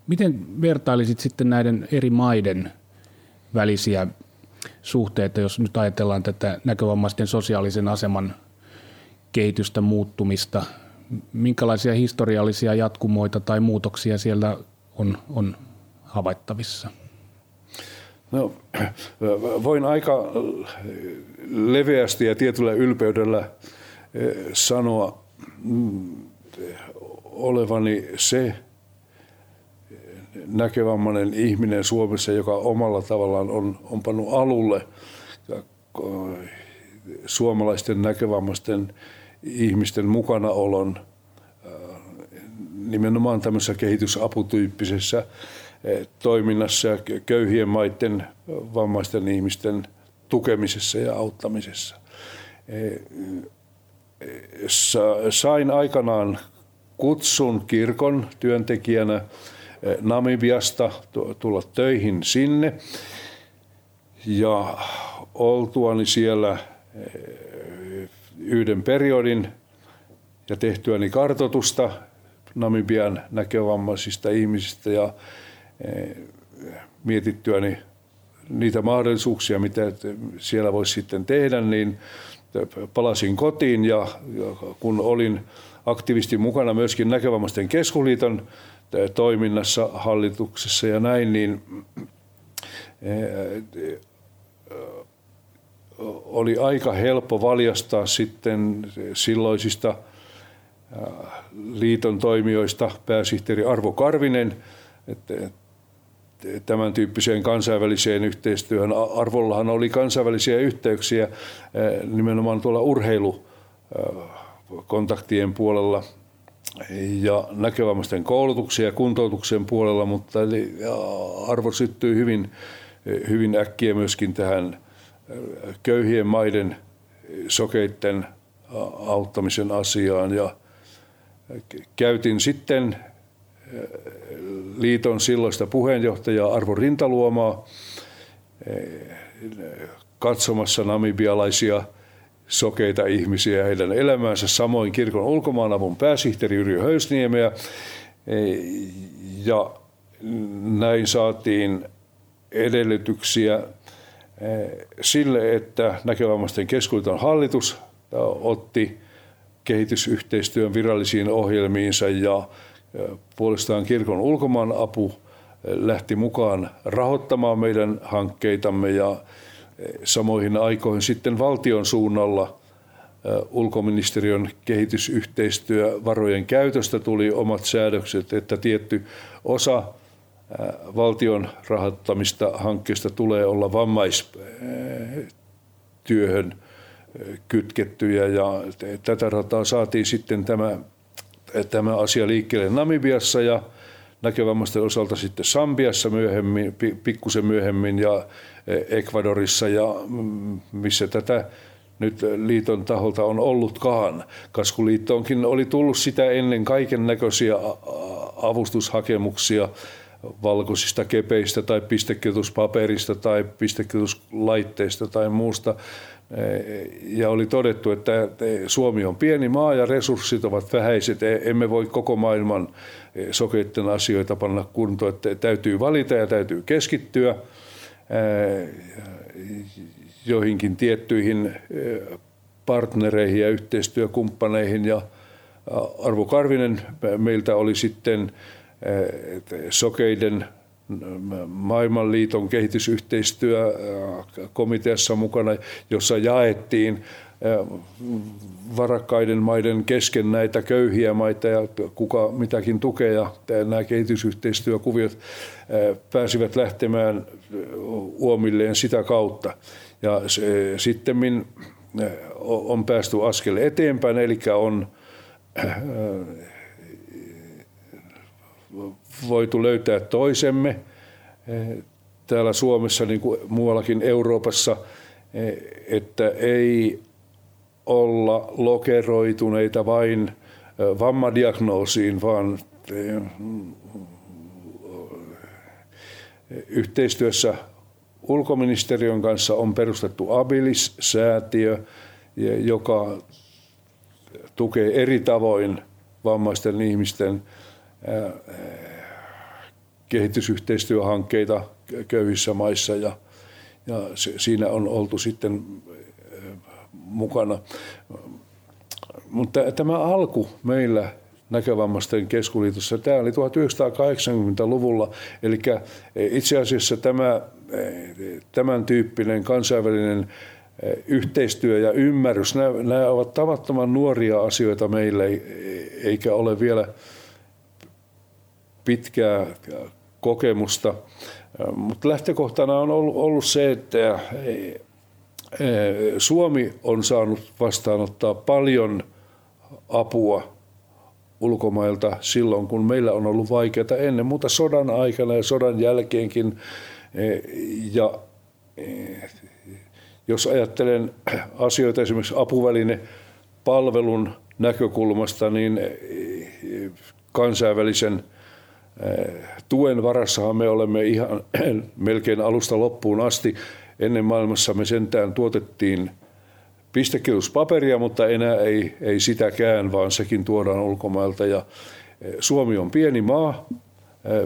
Miten vertailisit sitten näiden eri maiden välisiä suhteita, jos nyt ajatellaan tätä näkövammaisten sosiaalisen aseman kehitystä, muuttumista? Minkälaisia historiallisia jatkumoita tai muutoksia siellä on, on havaittavissa? No, voin aika leveästi ja tietyllä ylpeydellä eh, sanoa mm, olevani se näkövammainen ihminen Suomessa, joka omalla tavallaan on, on pannut alulle suomalaisten näkövammaisten ihmisten mukanaolon eh, nimenomaan tämmöisessä kehitysaputyyppisessä toiminnassa ja köyhien maiden vammaisten ihmisten tukemisessa ja auttamisessa. Sain aikanaan kutsun kirkon työntekijänä Namibiasta tulla töihin sinne ja oltuani siellä yhden periodin ja tehtyäni kartotusta Namibian näkövammaisista ihmisistä ja mietittyäni niitä mahdollisuuksia, mitä siellä voisi sitten tehdä, niin palasin kotiin ja, kun olin aktiivisesti mukana myöskin Näkövammaisten keskusliiton toiminnassa hallituksessa ja näin, niin oli aika helppo valjastaa sitten silloisista liiton toimijoista pääsihteeri Arvo Karvinen, että tämän tyyppiseen kansainväliseen yhteistyöhön. Arvollahan oli kansainvälisiä yhteyksiä nimenomaan tuolla urheilukontaktien puolella ja näkövammaisten koulutuksen ja kuntoutuksen puolella, mutta arvo syttyi hyvin, hyvin äkkiä myöskin tähän köyhien maiden sokeitten auttamisen asiaan ja käytin sitten liiton silloista puheenjohtajaa Arvo Rintaluomaa eh, katsomassa namibialaisia sokeita ihmisiä ja heidän elämäänsä, samoin kirkon ulkomaanavun pääsihteeri Yrjö Höysniemeä. Eh, ja näin saatiin edellytyksiä eh, sille, että näkövammaisten keskuuton hallitus otti kehitysyhteistyön virallisiin ohjelmiinsa ja Puolestaan kirkon ulkomaan apu lähti mukaan rahoittamaan meidän hankkeitamme ja samoihin aikoihin sitten valtion suunnalla ulkoministeriön kehitysyhteistyövarojen käytöstä tuli omat säädökset, että tietty osa valtion rahoittamista hankkeesta tulee olla vammaistyöhön kytkettyjä ja tätä rataa saatiin sitten tämä tämä asia liikkeelle Namibiassa ja näkövammaisten osalta sitten Sambiassa myöhemmin, pikkusen myöhemmin ja e, Ecuadorissa ja mm, missä tätä nyt liiton taholta on ollutkaan. Kaskuliittoonkin oli tullut sitä ennen kaiken näköisiä avustushakemuksia valkoisista kepeistä tai pistekirjoituspaperista tai pistekirjoituslaitteista tai muusta. Ja oli todettu, että Suomi on pieni maa ja resurssit ovat vähäiset. E, emme voi koko maailman e, sokeiden asioita panna kuntoon. Että täytyy valita ja täytyy keskittyä joihinkin tiettyihin partnereihin ja yhteistyökumppaneihin. Ja Arvo Karvinen meiltä oli sitten sokeiden maailmanliiton kehitysyhteistyökomiteassa mukana, jossa jaettiin varakkaiden maiden kesken näitä köyhiä maita ja kuka mitäkin tukea. Ja nämä kehitysyhteistyökuviot pääsivät lähtemään uomilleen sitä kautta. Ja sitten on päästy askel eteenpäin, eli on voitu löytää toisemme eh, täällä Suomessa niin kuin muuallakin Euroopassa, eh, että ei olla lokeroituneita vain vammadiagnoosiin, vaan yhteistyössä ulkoministeriön kanssa on perustettu Abilis-säätiö, joka tukee eri tavoin vammaisten ihmisten kehitysyhteistyöhankkeita köyhissä maissa ja, ja siinä on oltu sitten mukana. Mutta tämä alku meillä näkövammaisten keskuliitossa, tämä oli 1980-luvulla, eli itse asiassa tämä, tämän tyyppinen kansainvälinen yhteistyö ja ymmärrys, nämä, nämä ovat tavattoman nuoria asioita meille, eikä ole vielä pitkää kokemusta. Mutta lähtökohtana on ollut se, että Suomi on saanut vastaanottaa paljon apua ulkomailta silloin, kun meillä on ollut vaikeaa ennen muuta sodan aikana ja sodan jälkeenkin. Ja jos ajattelen asioita esimerkiksi apuväline palvelun näkökulmasta, niin kansainvälisen tuen varassahan me olemme ihan melkein alusta loppuun asti. Ennen maailmassa me sentään tuotettiin pistekirjoituspaperia, mutta enää ei, ei sitäkään, vaan sekin tuodaan ulkomailta. Ja Suomi on pieni maa,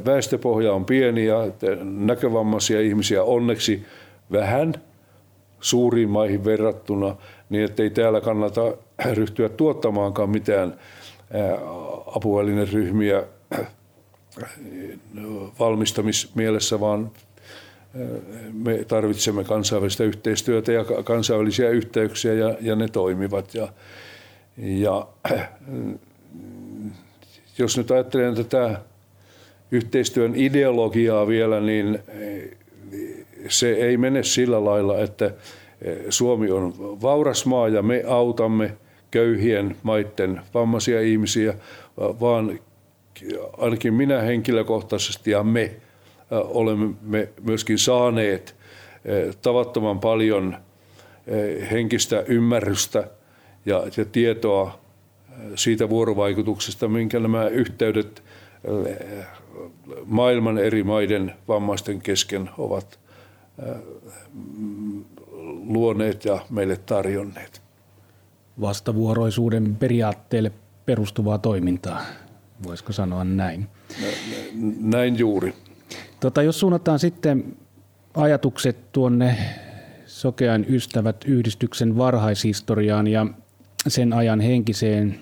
väestöpohja on pieni ja näkövammaisia ihmisiä onneksi vähän suuriin maihin verrattuna, niin ettei täällä kannata ryhtyä tuottamaankaan mitään apuvälineryhmiä valmistamismielessä, vaan me tarvitsemme kansainvälistä yhteistyötä ja kansainvälisiä yhteyksiä ja, ja ne toimivat. Ja, ja jos nyt ajattelen tätä yhteistyön ideologiaa vielä, niin se ei mene sillä lailla, että Suomi on vauras maa ja me autamme köyhien maiden vammaisia ihmisiä, vaan ainakin minä henkilökohtaisesti ja me olemme myöskin saaneet tavattoman paljon henkistä ymmärrystä ja, ja tietoa siitä vuorovaikutuksesta, minkä nämä yhteydet maailman eri maiden vammaisten kesken ovat luoneet ja meille tarjonneet. Vastavuoroisuuden periaatteelle perustuvaa toimintaa, voisiko sanoa näin? Näin juuri. Tota, jos suunnataan sitten ajatukset tuonne Sokean ystävät yhdistyksen varhaishistoriaan ja sen ajan henkiseen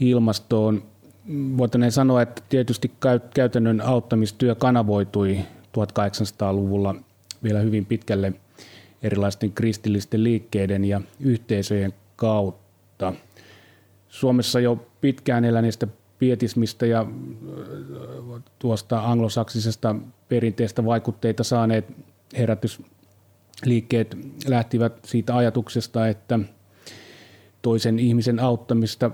ilmastoon, voitaneen sanoa, että tietysti käytännön auttamistyö kanavoitui 1800-luvulla vielä hyvin pitkälle erilaisten kristillisten liikkeiden ja yhteisöjen kautta. Suomessa jo pitkään eläneistä pietismistä ja tuosta anglosaksisesta perinteestä vaikutteita saaneet herätysliikkeet lähtivät siitä ajatuksesta, että toisen ihmisen auttamista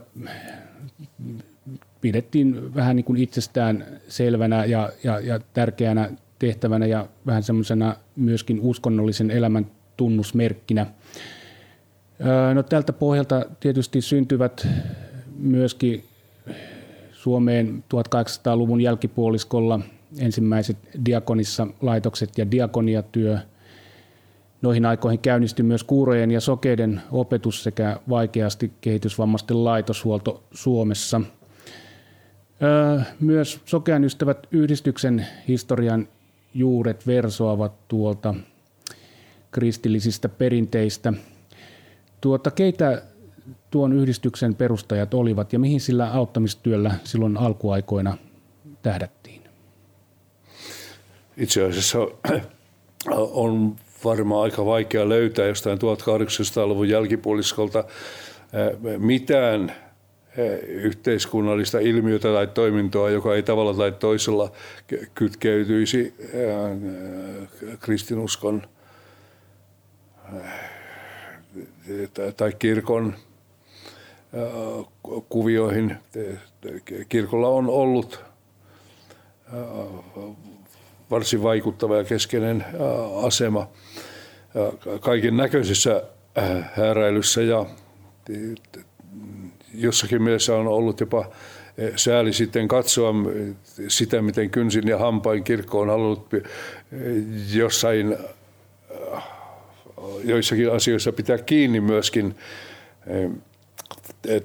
pidettiin vähän niin kuin itsestään selvänä ja, ja, ja tärkeänä tehtävänä ja vähän semmoisena myöskin uskonnollisen elämän tunnusmerkkinä. No tältä pohjalta tietysti syntyvät myöskin Suomeen 1800-luvun jälkipuoliskolla ensimmäiset diakonissa laitokset ja diakoniatyö. Noihin aikoihin käynnistyi myös kuurojen ja sokeiden opetus sekä vaikeasti kehitysvammaisten laitoshuolto Suomessa. Myös Sokean ystävät yhdistyksen historian juuret versoavat tuolta kristillisistä perinteistä. Tuota, keitä tuon yhdistyksen perustajat olivat ja mihin sillä auttamistyöllä silloin alkuaikoina tähdättiin? Itse asiassa on varmaan aika vaikea löytää jostain 1800-luvun jälkipuoliskolta mitään yhteiskunnallista ilmiötä tai toimintoa, joka ei tavalla tai toisella kytkeytyisi kristinuskon tai kirkon kuvioihin. Kirkolla on ollut varsin vaikuttava ja keskeinen asema kaiken näköisissä hääräilyssä ja jossakin mielessä on ollut jopa sääli sitten katsoa sitä, miten kynsin ja hampain kirkko on halunnut jossain joissakin asioissa pitää kiinni myöskin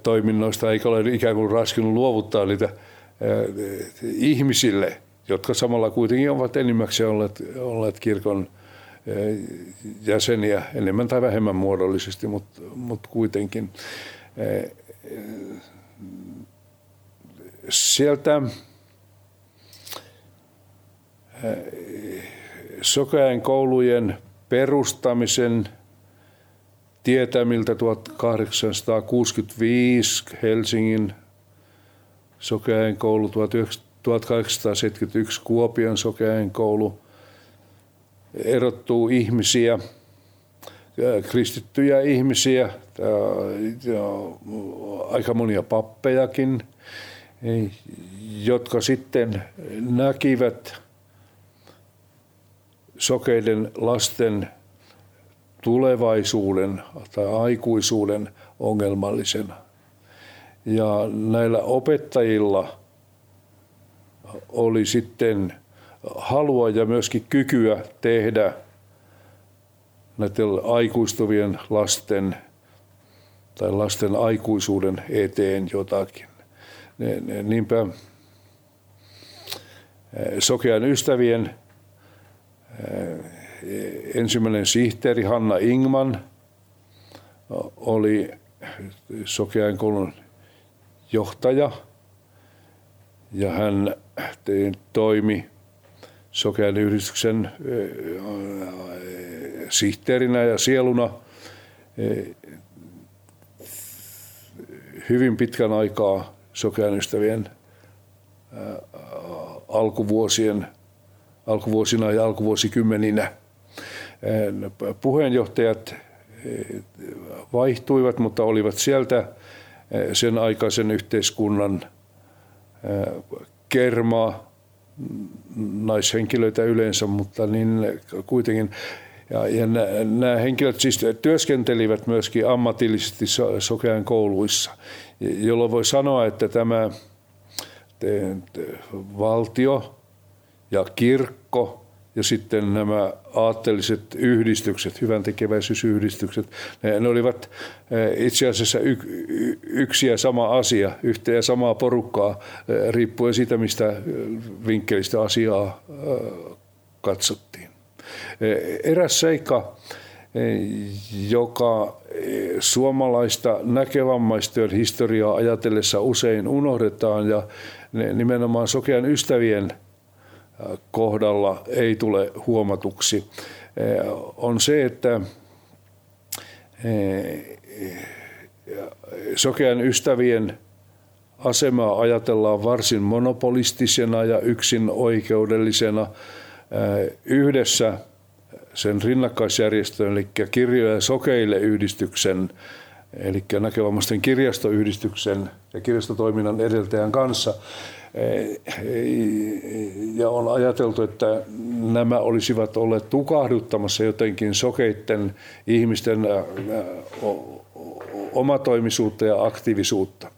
toiminnoista, eikä ole ikään kuin raskinut luovuttaa niitä ihmisille, jotka samalla kuitenkin ovat enimmäkseen olleet, olleet kirkon jäseniä enemmän tai vähemmän muodollisesti, mutta, mutta kuitenkin. Sieltä sokeain koulujen perustamisen tietämiltä 1865 Helsingin sokeain koulu, 1871 Kuopion sokeain koulu erottuu ihmisiä, kristittyjä ihmisiä, aika monia pappejakin, jotka sitten näkivät sokeiden lasten tulevaisuuden tai aikuisuuden ongelmallisena. Ja näillä opettajilla oli sitten halua ja myöskin kykyä tehdä näiden aikuistuvien lasten tai lasten aikuisuuden eteen jotakin. Niinpä sokean ystävien ensimmäinen sihteeri Hanna Ingman oli Sokean koulun johtaja ja hän toimi Sokean yhdistyksen sihteerinä ja sieluna hyvin pitkän aikaa Sokean ystävien alkuvuosien, alkuvuosina ja alkuvuosikymmeninä. Puheenjohtajat vaihtuivat, mutta olivat sieltä sen aikaisen yhteiskunnan kermaa, naishenkilöitä yleensä, mutta niin kuitenkin. Ja, ja nämä henkilöt siis työskentelivät myöskin ammatillisesti sokean kouluissa, jolloin voi sanoa, että tämä valtio ja kirkko ja sitten nämä aatteelliset yhdistykset, hyvän tekeväisyysyhdistykset, ne, ne olivat eh, itse asiassa y, yksi ja sama asia, yhtä ja samaa porukkaa, eh, riippuen siitä, mistä eh, vinkkelistä asiaa katsottiin. Eräs seikka, joka suomalaista näkevammaistyön historiaa ajatellessa usein unohdetaan ja nimenomaan sokean ystävien – kohdalla ei tule huomatuksi, on se, että sokean ystävien asemaa ajatellaan varsin monopolistisena ja yksin oikeudellisena. Yhdessä sen rinnakkaisjärjestön, eli kirjoja sokeille yhdistyksen, eli näkövammaisten kirjastoyhdistyksen ja kirjastotoiminnan edeltäjän kanssa ja on ajateltu, että nämä olisivat olleet tukahduttamassa jotenkin sokeitten ihmisten omatoimisuutta ja aktiivisuutta.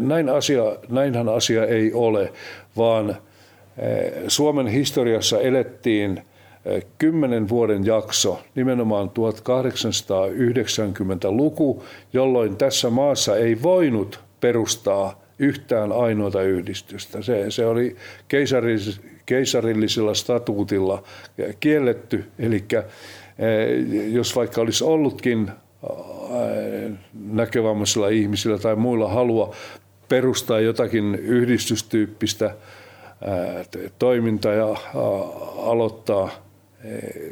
Näin asia, näinhän asia ei ole, vaan Suomen historiassa elettiin kymmenen vuoden jakso, nimenomaan 1890-luku, jolloin tässä maassa ei voinut perustaa yhtään ainoata yhdistystä. Se, se oli keisarillis, keisarillisella statuutilla kielletty, eli eh, jos vaikka olisi ollutkin eh, näkövammaisilla ihmisillä tai muilla halua perustaa jotakin yhdistystyyppistä eh, toimintaa ja aloittaa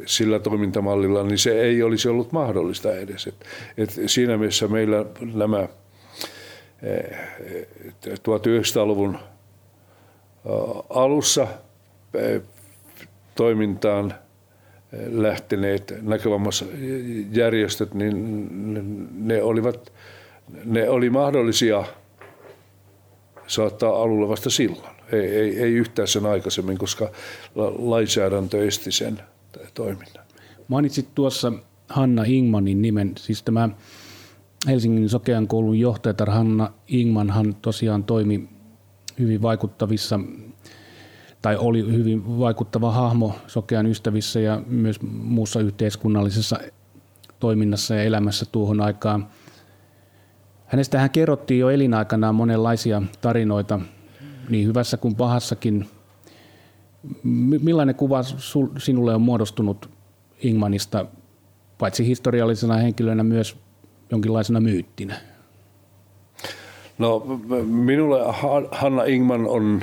sillä toimintamallilla, niin se ei olisi ollut mahdollista edes. Et siinä mielessä meillä nämä 1900-luvun alussa toimintaan lähteneet näkövammaisjärjestöt, niin ne, olivat, ne oli mahdollisia saattaa alulle vasta silloin. Ei, ei, ei yhtään sen aikaisemmin, koska lainsäädäntö esti sen toiminnan. Mainitsit tuossa Hanna Ingmanin nimen, siis tämä Helsingin Sokean koulun johtajatar Hanna Ingmanhan tosiaan toimi hyvin vaikuttavissa tai oli hyvin vaikuttava hahmo Sokean ystävissä ja myös muussa yhteiskunnallisessa toiminnassa ja elämässä tuohon aikaan. Hänestähän kerrottiin jo elinaikanaan monenlaisia tarinoita, niin hyvässä kuin pahassakin. Millainen kuva sinulle on muodostunut Ingmanista, paitsi historiallisena henkilönä myös jonkinlaisena myyttinä? No minulle Hanna Ingman on,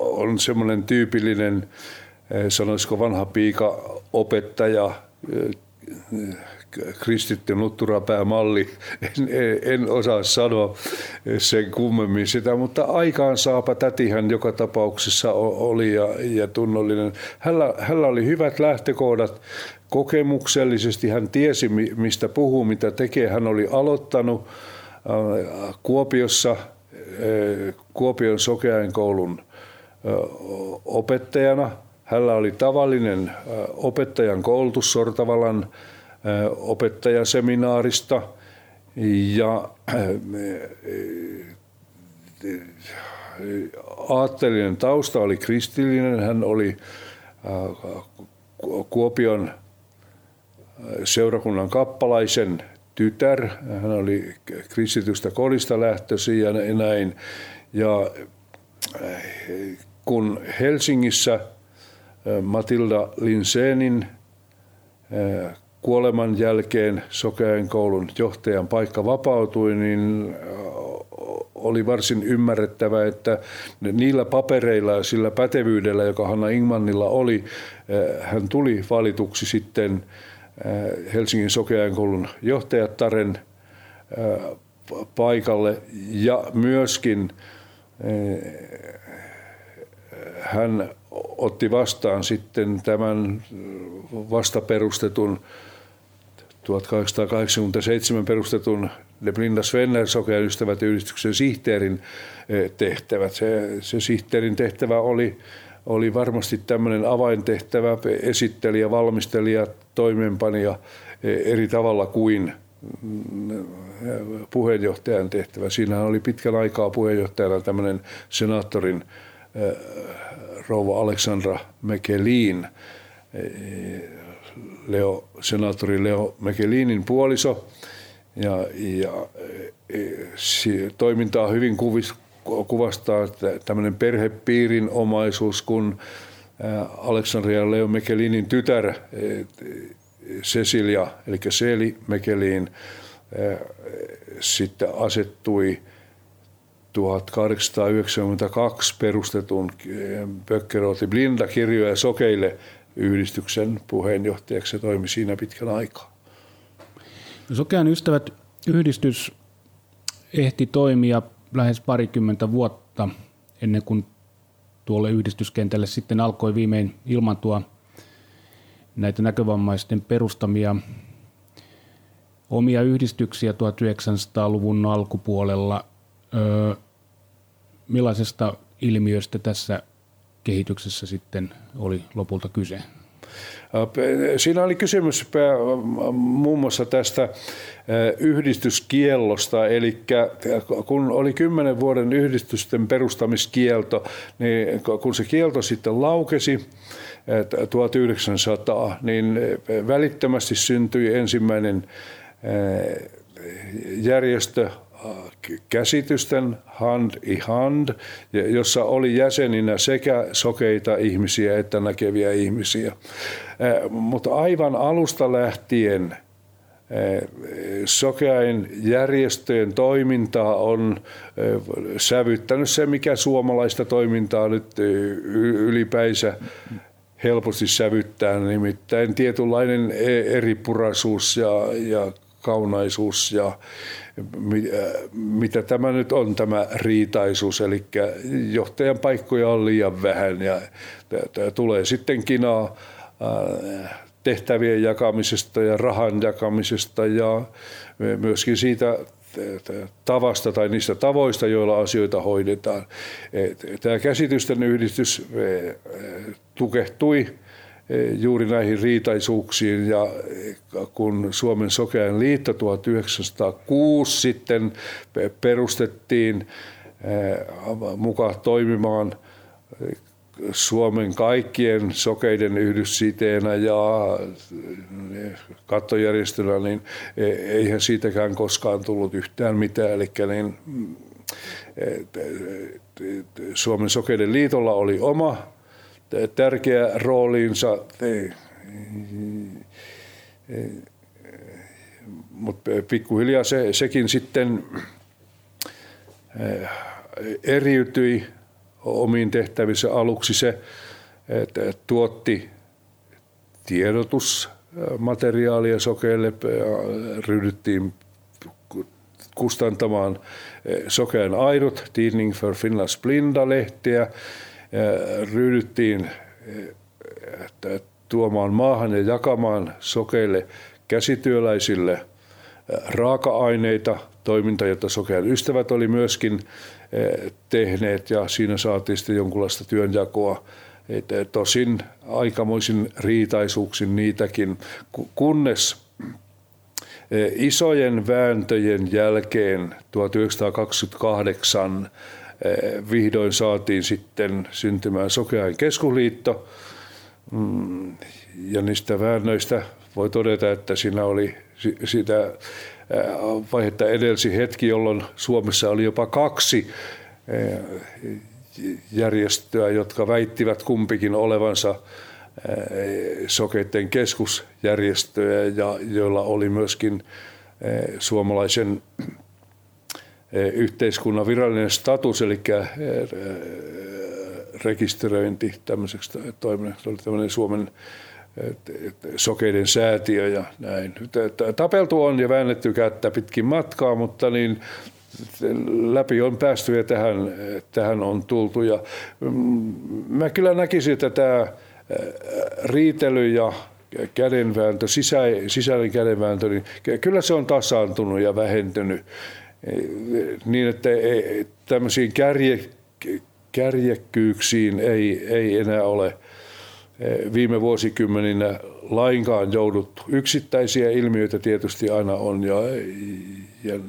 on semmoinen tyypillinen, eh, sanoisiko vanha piika opettaja, eh, kristitty nutturapäämalli. En, en osaa sanoa sen kummemmin sitä, mutta aikaan saapa tätihän joka tapauksessa oli ja, ja tunnollinen. Hänellä, hänellä oli hyvät lähtökohdat kokemuksellisesti. Hän tiesi, mistä puhuu, mitä tekee. Hän oli aloittanut äh, Kuopiossa äh, Kuopion Sokeain koulun äh, opettajana. Hänellä oli tavallinen opettajan koulutus Sortavalan opettajaseminaarista ja aatteellinen tausta oli kristillinen. Hän oli Kuopion seurakunnan kappalaisen tytär. Hän oli kristitystä kodista lähtöisin ja näin. Ja kun Helsingissä Matilda Linsenin kuoleman jälkeen Sokeain koulun johtajan paikka vapautui, niin oli varsin ymmärrettävä, että niillä papereilla ja sillä pätevyydellä, joka Hanna Ingmannilla oli, hän tuli valituksi sitten Helsingin Sokeain koulun johtajattaren paikalle ja myöskin hän otti vastaan sitten tämän vastaperustetun 1887 perustetun Le Blinda Svenner Sokean ystävät yhdistyksen sihteerin eh, tehtävät. Se, se sihteerin tehtävä oli, oli varmasti tämmöinen avaintehtävä, esittelijä, valmistelija, toimeenpanija eh, eri tavalla kuin mm, puheenjohtajan tehtävä. Siinähän oli pitkän aikaa puheenjohtajana tämmöinen senaattorin eh, rouva Aleksandra Mekelin, Leo, senaattori Leo Mekelinin puoliso. Ja, ja e, toimintaa hyvin kuvastaa tämmöinen perhepiirin omaisuus, kun Aleksandria Leo Mekelinin tytär Cecilia, eli Seli Mekelin, sitten asettui 1892 perustetun Böckeroti Blinda kirjoja sokeille yhdistyksen puheenjohtajaksi. Se toimi siinä pitkän aikaa. Sokean ystävät yhdistys ehti toimia lähes parikymmentä vuotta ennen kuin tuolle yhdistyskentälle sitten alkoi viimein ilmantua näitä näkövammaisten perustamia omia yhdistyksiä 1900-luvun alkupuolella. Öö, millaisesta ilmiöstä tässä kehityksessä sitten oli lopulta kyse? Siinä oli kysymys muun muassa tästä yhdistyskiellosta, eli kun oli kymmenen vuoden yhdistysten perustamiskielto, niin kun se kielto sitten laukesi 1900, niin välittömästi syntyi ensimmäinen järjestö käsitysten hand i hand, jossa oli jäseninä sekä sokeita ihmisiä että näkeviä ihmisiä. Mutta aivan alusta lähtien sokeain järjestöjen toimintaa on sävyttänyt se, mikä suomalaista toimintaa nyt ylipäisä helposti sävyttää, nimittäin tietynlainen eripuraisuus ja, ja kaunaisuus ja mitä tämä nyt on, tämä riitaisuus, eli johtajan paikkoja on liian vähän ja tulee sitten kinaa tehtävien jakamisesta ja rahan jakamisesta ja myöskin siitä tavasta tai niistä tavoista, joilla asioita hoidetaan. Tämä käsitysten yhdistys tukehtui juuri näihin riitaisuuksiin ja kun Suomen Sokean liitto 1906 sitten perustettiin mukaan toimimaan Suomen kaikkien sokeiden yhdyssiteenä ja kattojärjestönä, niin eihän siitäkään koskaan tullut yhtään mitään. Eli niin, Suomen sokeiden liitolla oli oma tärkeä rooliinsa, mutta pikkuhiljaa se, sekin sitten eriytyi omiin tehtävissä. Aluksi se että tuotti tiedotusmateriaalia sokeille ja ryhdyttiin kustantamaan Sokean aidot, Tidning för Finlands blinda-lehtiä. Ryhdyttiin tuomaan maahan ja jakamaan sokeille käsityöläisille raaka-aineita, toiminta, jota Sokean ystävät oli myöskin tehneet ja siinä saatiin sitten jonkunlaista työnjakoa. Et tosin aikamoisin riitaisuuksin niitäkin, kunnes isojen vääntöjen jälkeen 1928 vihdoin saatiin sitten syntymään Sokeain keskusliitto. Mm, ja niistä väännöistä voi todeta, että siinä oli sitä vaihetta edelsi hetki, jolloin Suomessa oli jopa kaksi järjestöä, jotka väittivät kumpikin olevansa sokeiden keskusjärjestöjä, ja joilla oli myöskin suomalaisen yhteiskunnan virallinen status, eli rekisteröinti tämmöiseksi toiminnaksi, oli tämmöinen Suomen sokeiden säätiö ja näin. Tapeltu on ja väännetty kättä pitkin matkaa, mutta niin läpi on päästy ja tähän, tähän on tultu. Ja mm, mä kyllä näkisin, että tämä riitely ja kädenvääntö, sisä, sisäinen kädenvääntö, niin kyllä se on tasaantunut ja vähentynyt niin, että tämmöisiin kärje, kärjekkyyksiin ei, ei enää ole viime vuosikymmeninä lainkaan jouduttu. Yksittäisiä ilmiöitä tietysti aina on ja, ja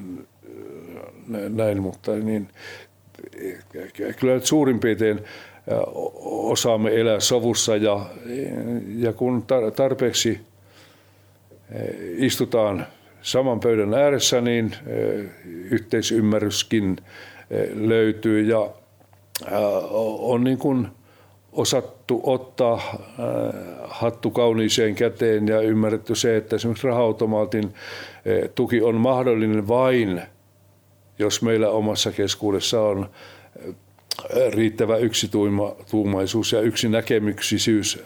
näin, mutta niin, kyllä suurin piirtein osaamme elää sovussa ja, ja kun tarpeeksi istutaan saman pöydän ääressä, niin yhteisymmärryskin löytyy. Ja on niin kuin osattu ottaa hattu kauniiseen käteen ja ymmärretty se, että esimerkiksi rahautomaatin tuki on mahdollinen vain, jos meillä omassa keskuudessa on riittävä yksituumaisuus ja yksinäkemyksisyys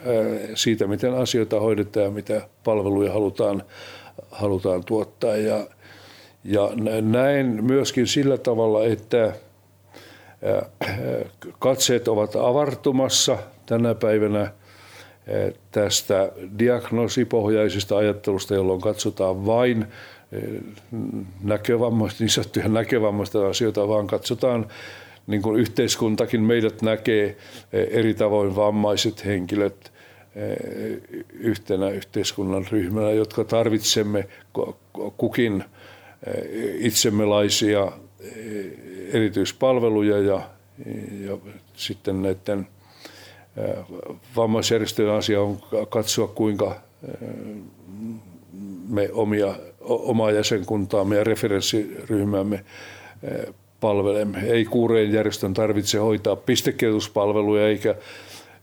siitä, miten asioita hoidetaan ja mitä palveluja halutaan, halutaan tuottaa. Ja, ja näin myöskin sillä tavalla, että katseet ovat avartumassa tänä päivänä tästä diagnoosipohjaisesta ajattelusta, jolloin katsotaan vain näkövammaista, niin sanottuja näkövammaista asioita, vaan katsotaan niin kuin yhteiskuntakin meidät näkee eri tavoin vammaiset henkilöt yhtenä yhteiskunnan ryhmänä, jotka tarvitsemme kukin itsemmelaisia erityispalveluja ja, ja sitten näiden vammaisjärjestöjen asia on katsoa, kuinka me omia, omaa jäsenkuntaamme ja referenssiryhmäämme palvelemme. Ei kuureen järjestön tarvitse hoitaa pistekirjoituspalveluja eikä,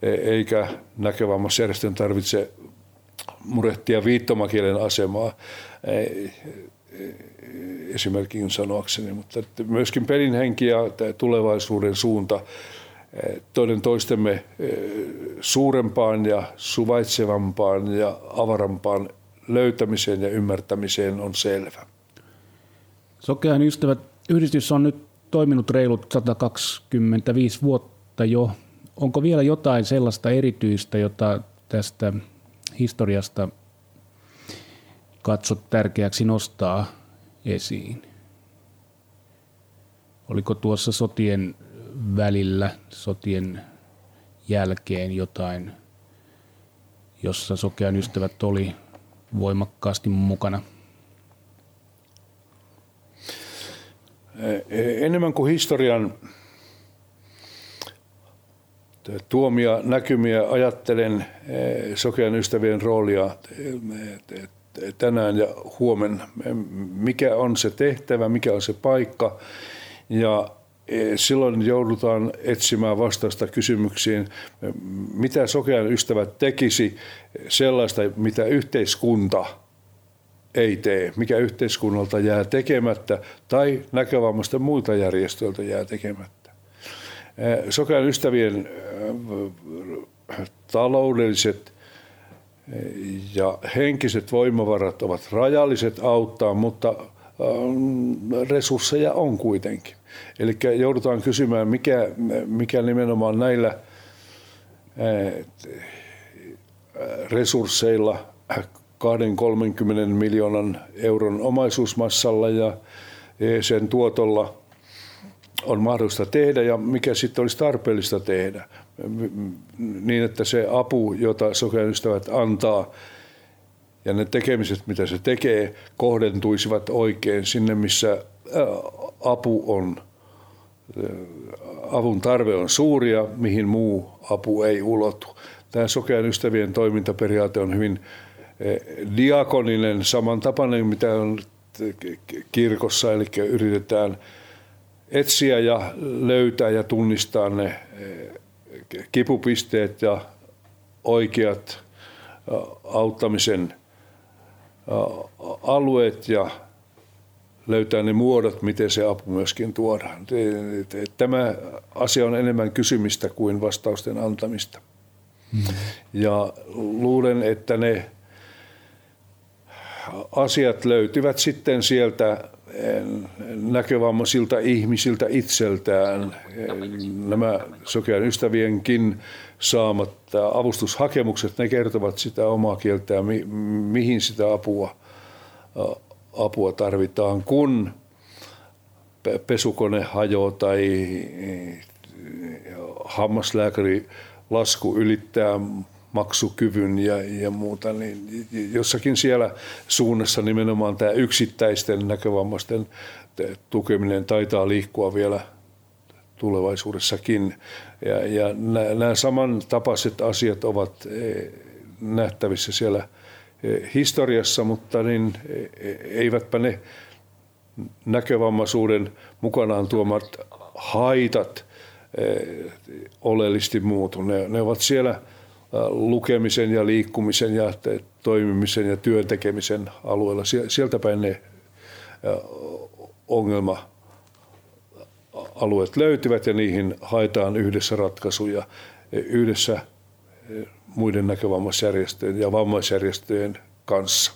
eikä näkövammaisjärjestön tarvitse murehtia viittomakielen asemaa esimerkin sanoakseni, mutta myöskin pelin henki ja tulevaisuuden suunta toinen toistemme suurempaan ja suvaitsevampaan ja avarampaan löytämiseen ja ymmärtämiseen on selvä. Sokean ystävät yhdistys on nyt toiminut reilut 125 vuotta jo. Onko vielä jotain sellaista erityistä, jota tästä historiasta katsot tärkeäksi nostaa esiin? Oliko tuossa sotien välillä, sotien jälkeen jotain jossa Sokean ystävät oli voimakkaasti mukana? Enemmän kuin historian tuomia näkymiä ajattelen Sokean ystävien roolia tänään ja huomenna. Mikä on se tehtävä, mikä on se paikka ja e, silloin joudutaan etsimään vastausta kysymyksiin, mitä sokean ystävät tekisi sellaista, mitä yhteiskunta ei tee, mikä yhteiskunnalta jää tekemättä tai näkövammasta muilta järjestöiltä jää tekemättä. E, sokean ystävien taloudelliset ja henkiset voimavarat ovat rajalliset auttaa, mutta resursseja on kuitenkin. Eli joudutaan kysymään, mikä, mikä nimenomaan näillä resursseilla 20-30 miljoonan euron omaisuusmassalla ja sen tuotolla on mahdollista tehdä ja mikä sitten olisi tarpeellista tehdä niin, että se apu, jota sokean ystävät antaa ja ne tekemiset, mitä se tekee, kohdentuisivat oikein sinne, missä apu on, avun tarve on suuri ja mihin muu apu ei ulotu. Tämä sokean ystävien toimintaperiaate on hyvin diakoninen, samantapainen mitä on kirkossa, eli yritetään etsiä ja löytää ja tunnistaa ne kipupisteet ja oikeat auttamisen alueet ja löytää ne muodot, miten se apu myöskin tuodaan. Tämä asia on enemmän kysymistä kuin vastausten antamista. Mm. Ja luulen, että ne asiat löytyvät sitten sieltä näkövammaisilta ihmisiltä itseltään. Nämä sokean ystävienkin saamat avustushakemukset, ne kertovat sitä omaa kieltään, mi- mihin sitä apua, apua tarvitaan, kun pesukone hajoaa tai hammaslääkäri lasku ylittää maksukyvyn ja, ja muuta, niin jossakin siellä suunnassa nimenomaan tämä yksittäisten näkövammaisten tukeminen taitaa liikkua vielä tulevaisuudessakin. Ja, ja nämä samantapaiset asiat ovat e, nähtävissä siellä e, historiassa, mutta niin e, eivätpä ne näkövammaisuuden mukanaan tuomat haitat oleellisesti muutu. Ne, ne ovat siellä – lukemisen ja liikkumisen ja toimimisen ja työn tekemisen alueella. Sieltä päin ne ongelma alueet löytyvät ja niihin haetaan yhdessä ratkaisuja yhdessä muiden näkövammaisjärjestöjen ja vammaisjärjestöjen kanssa.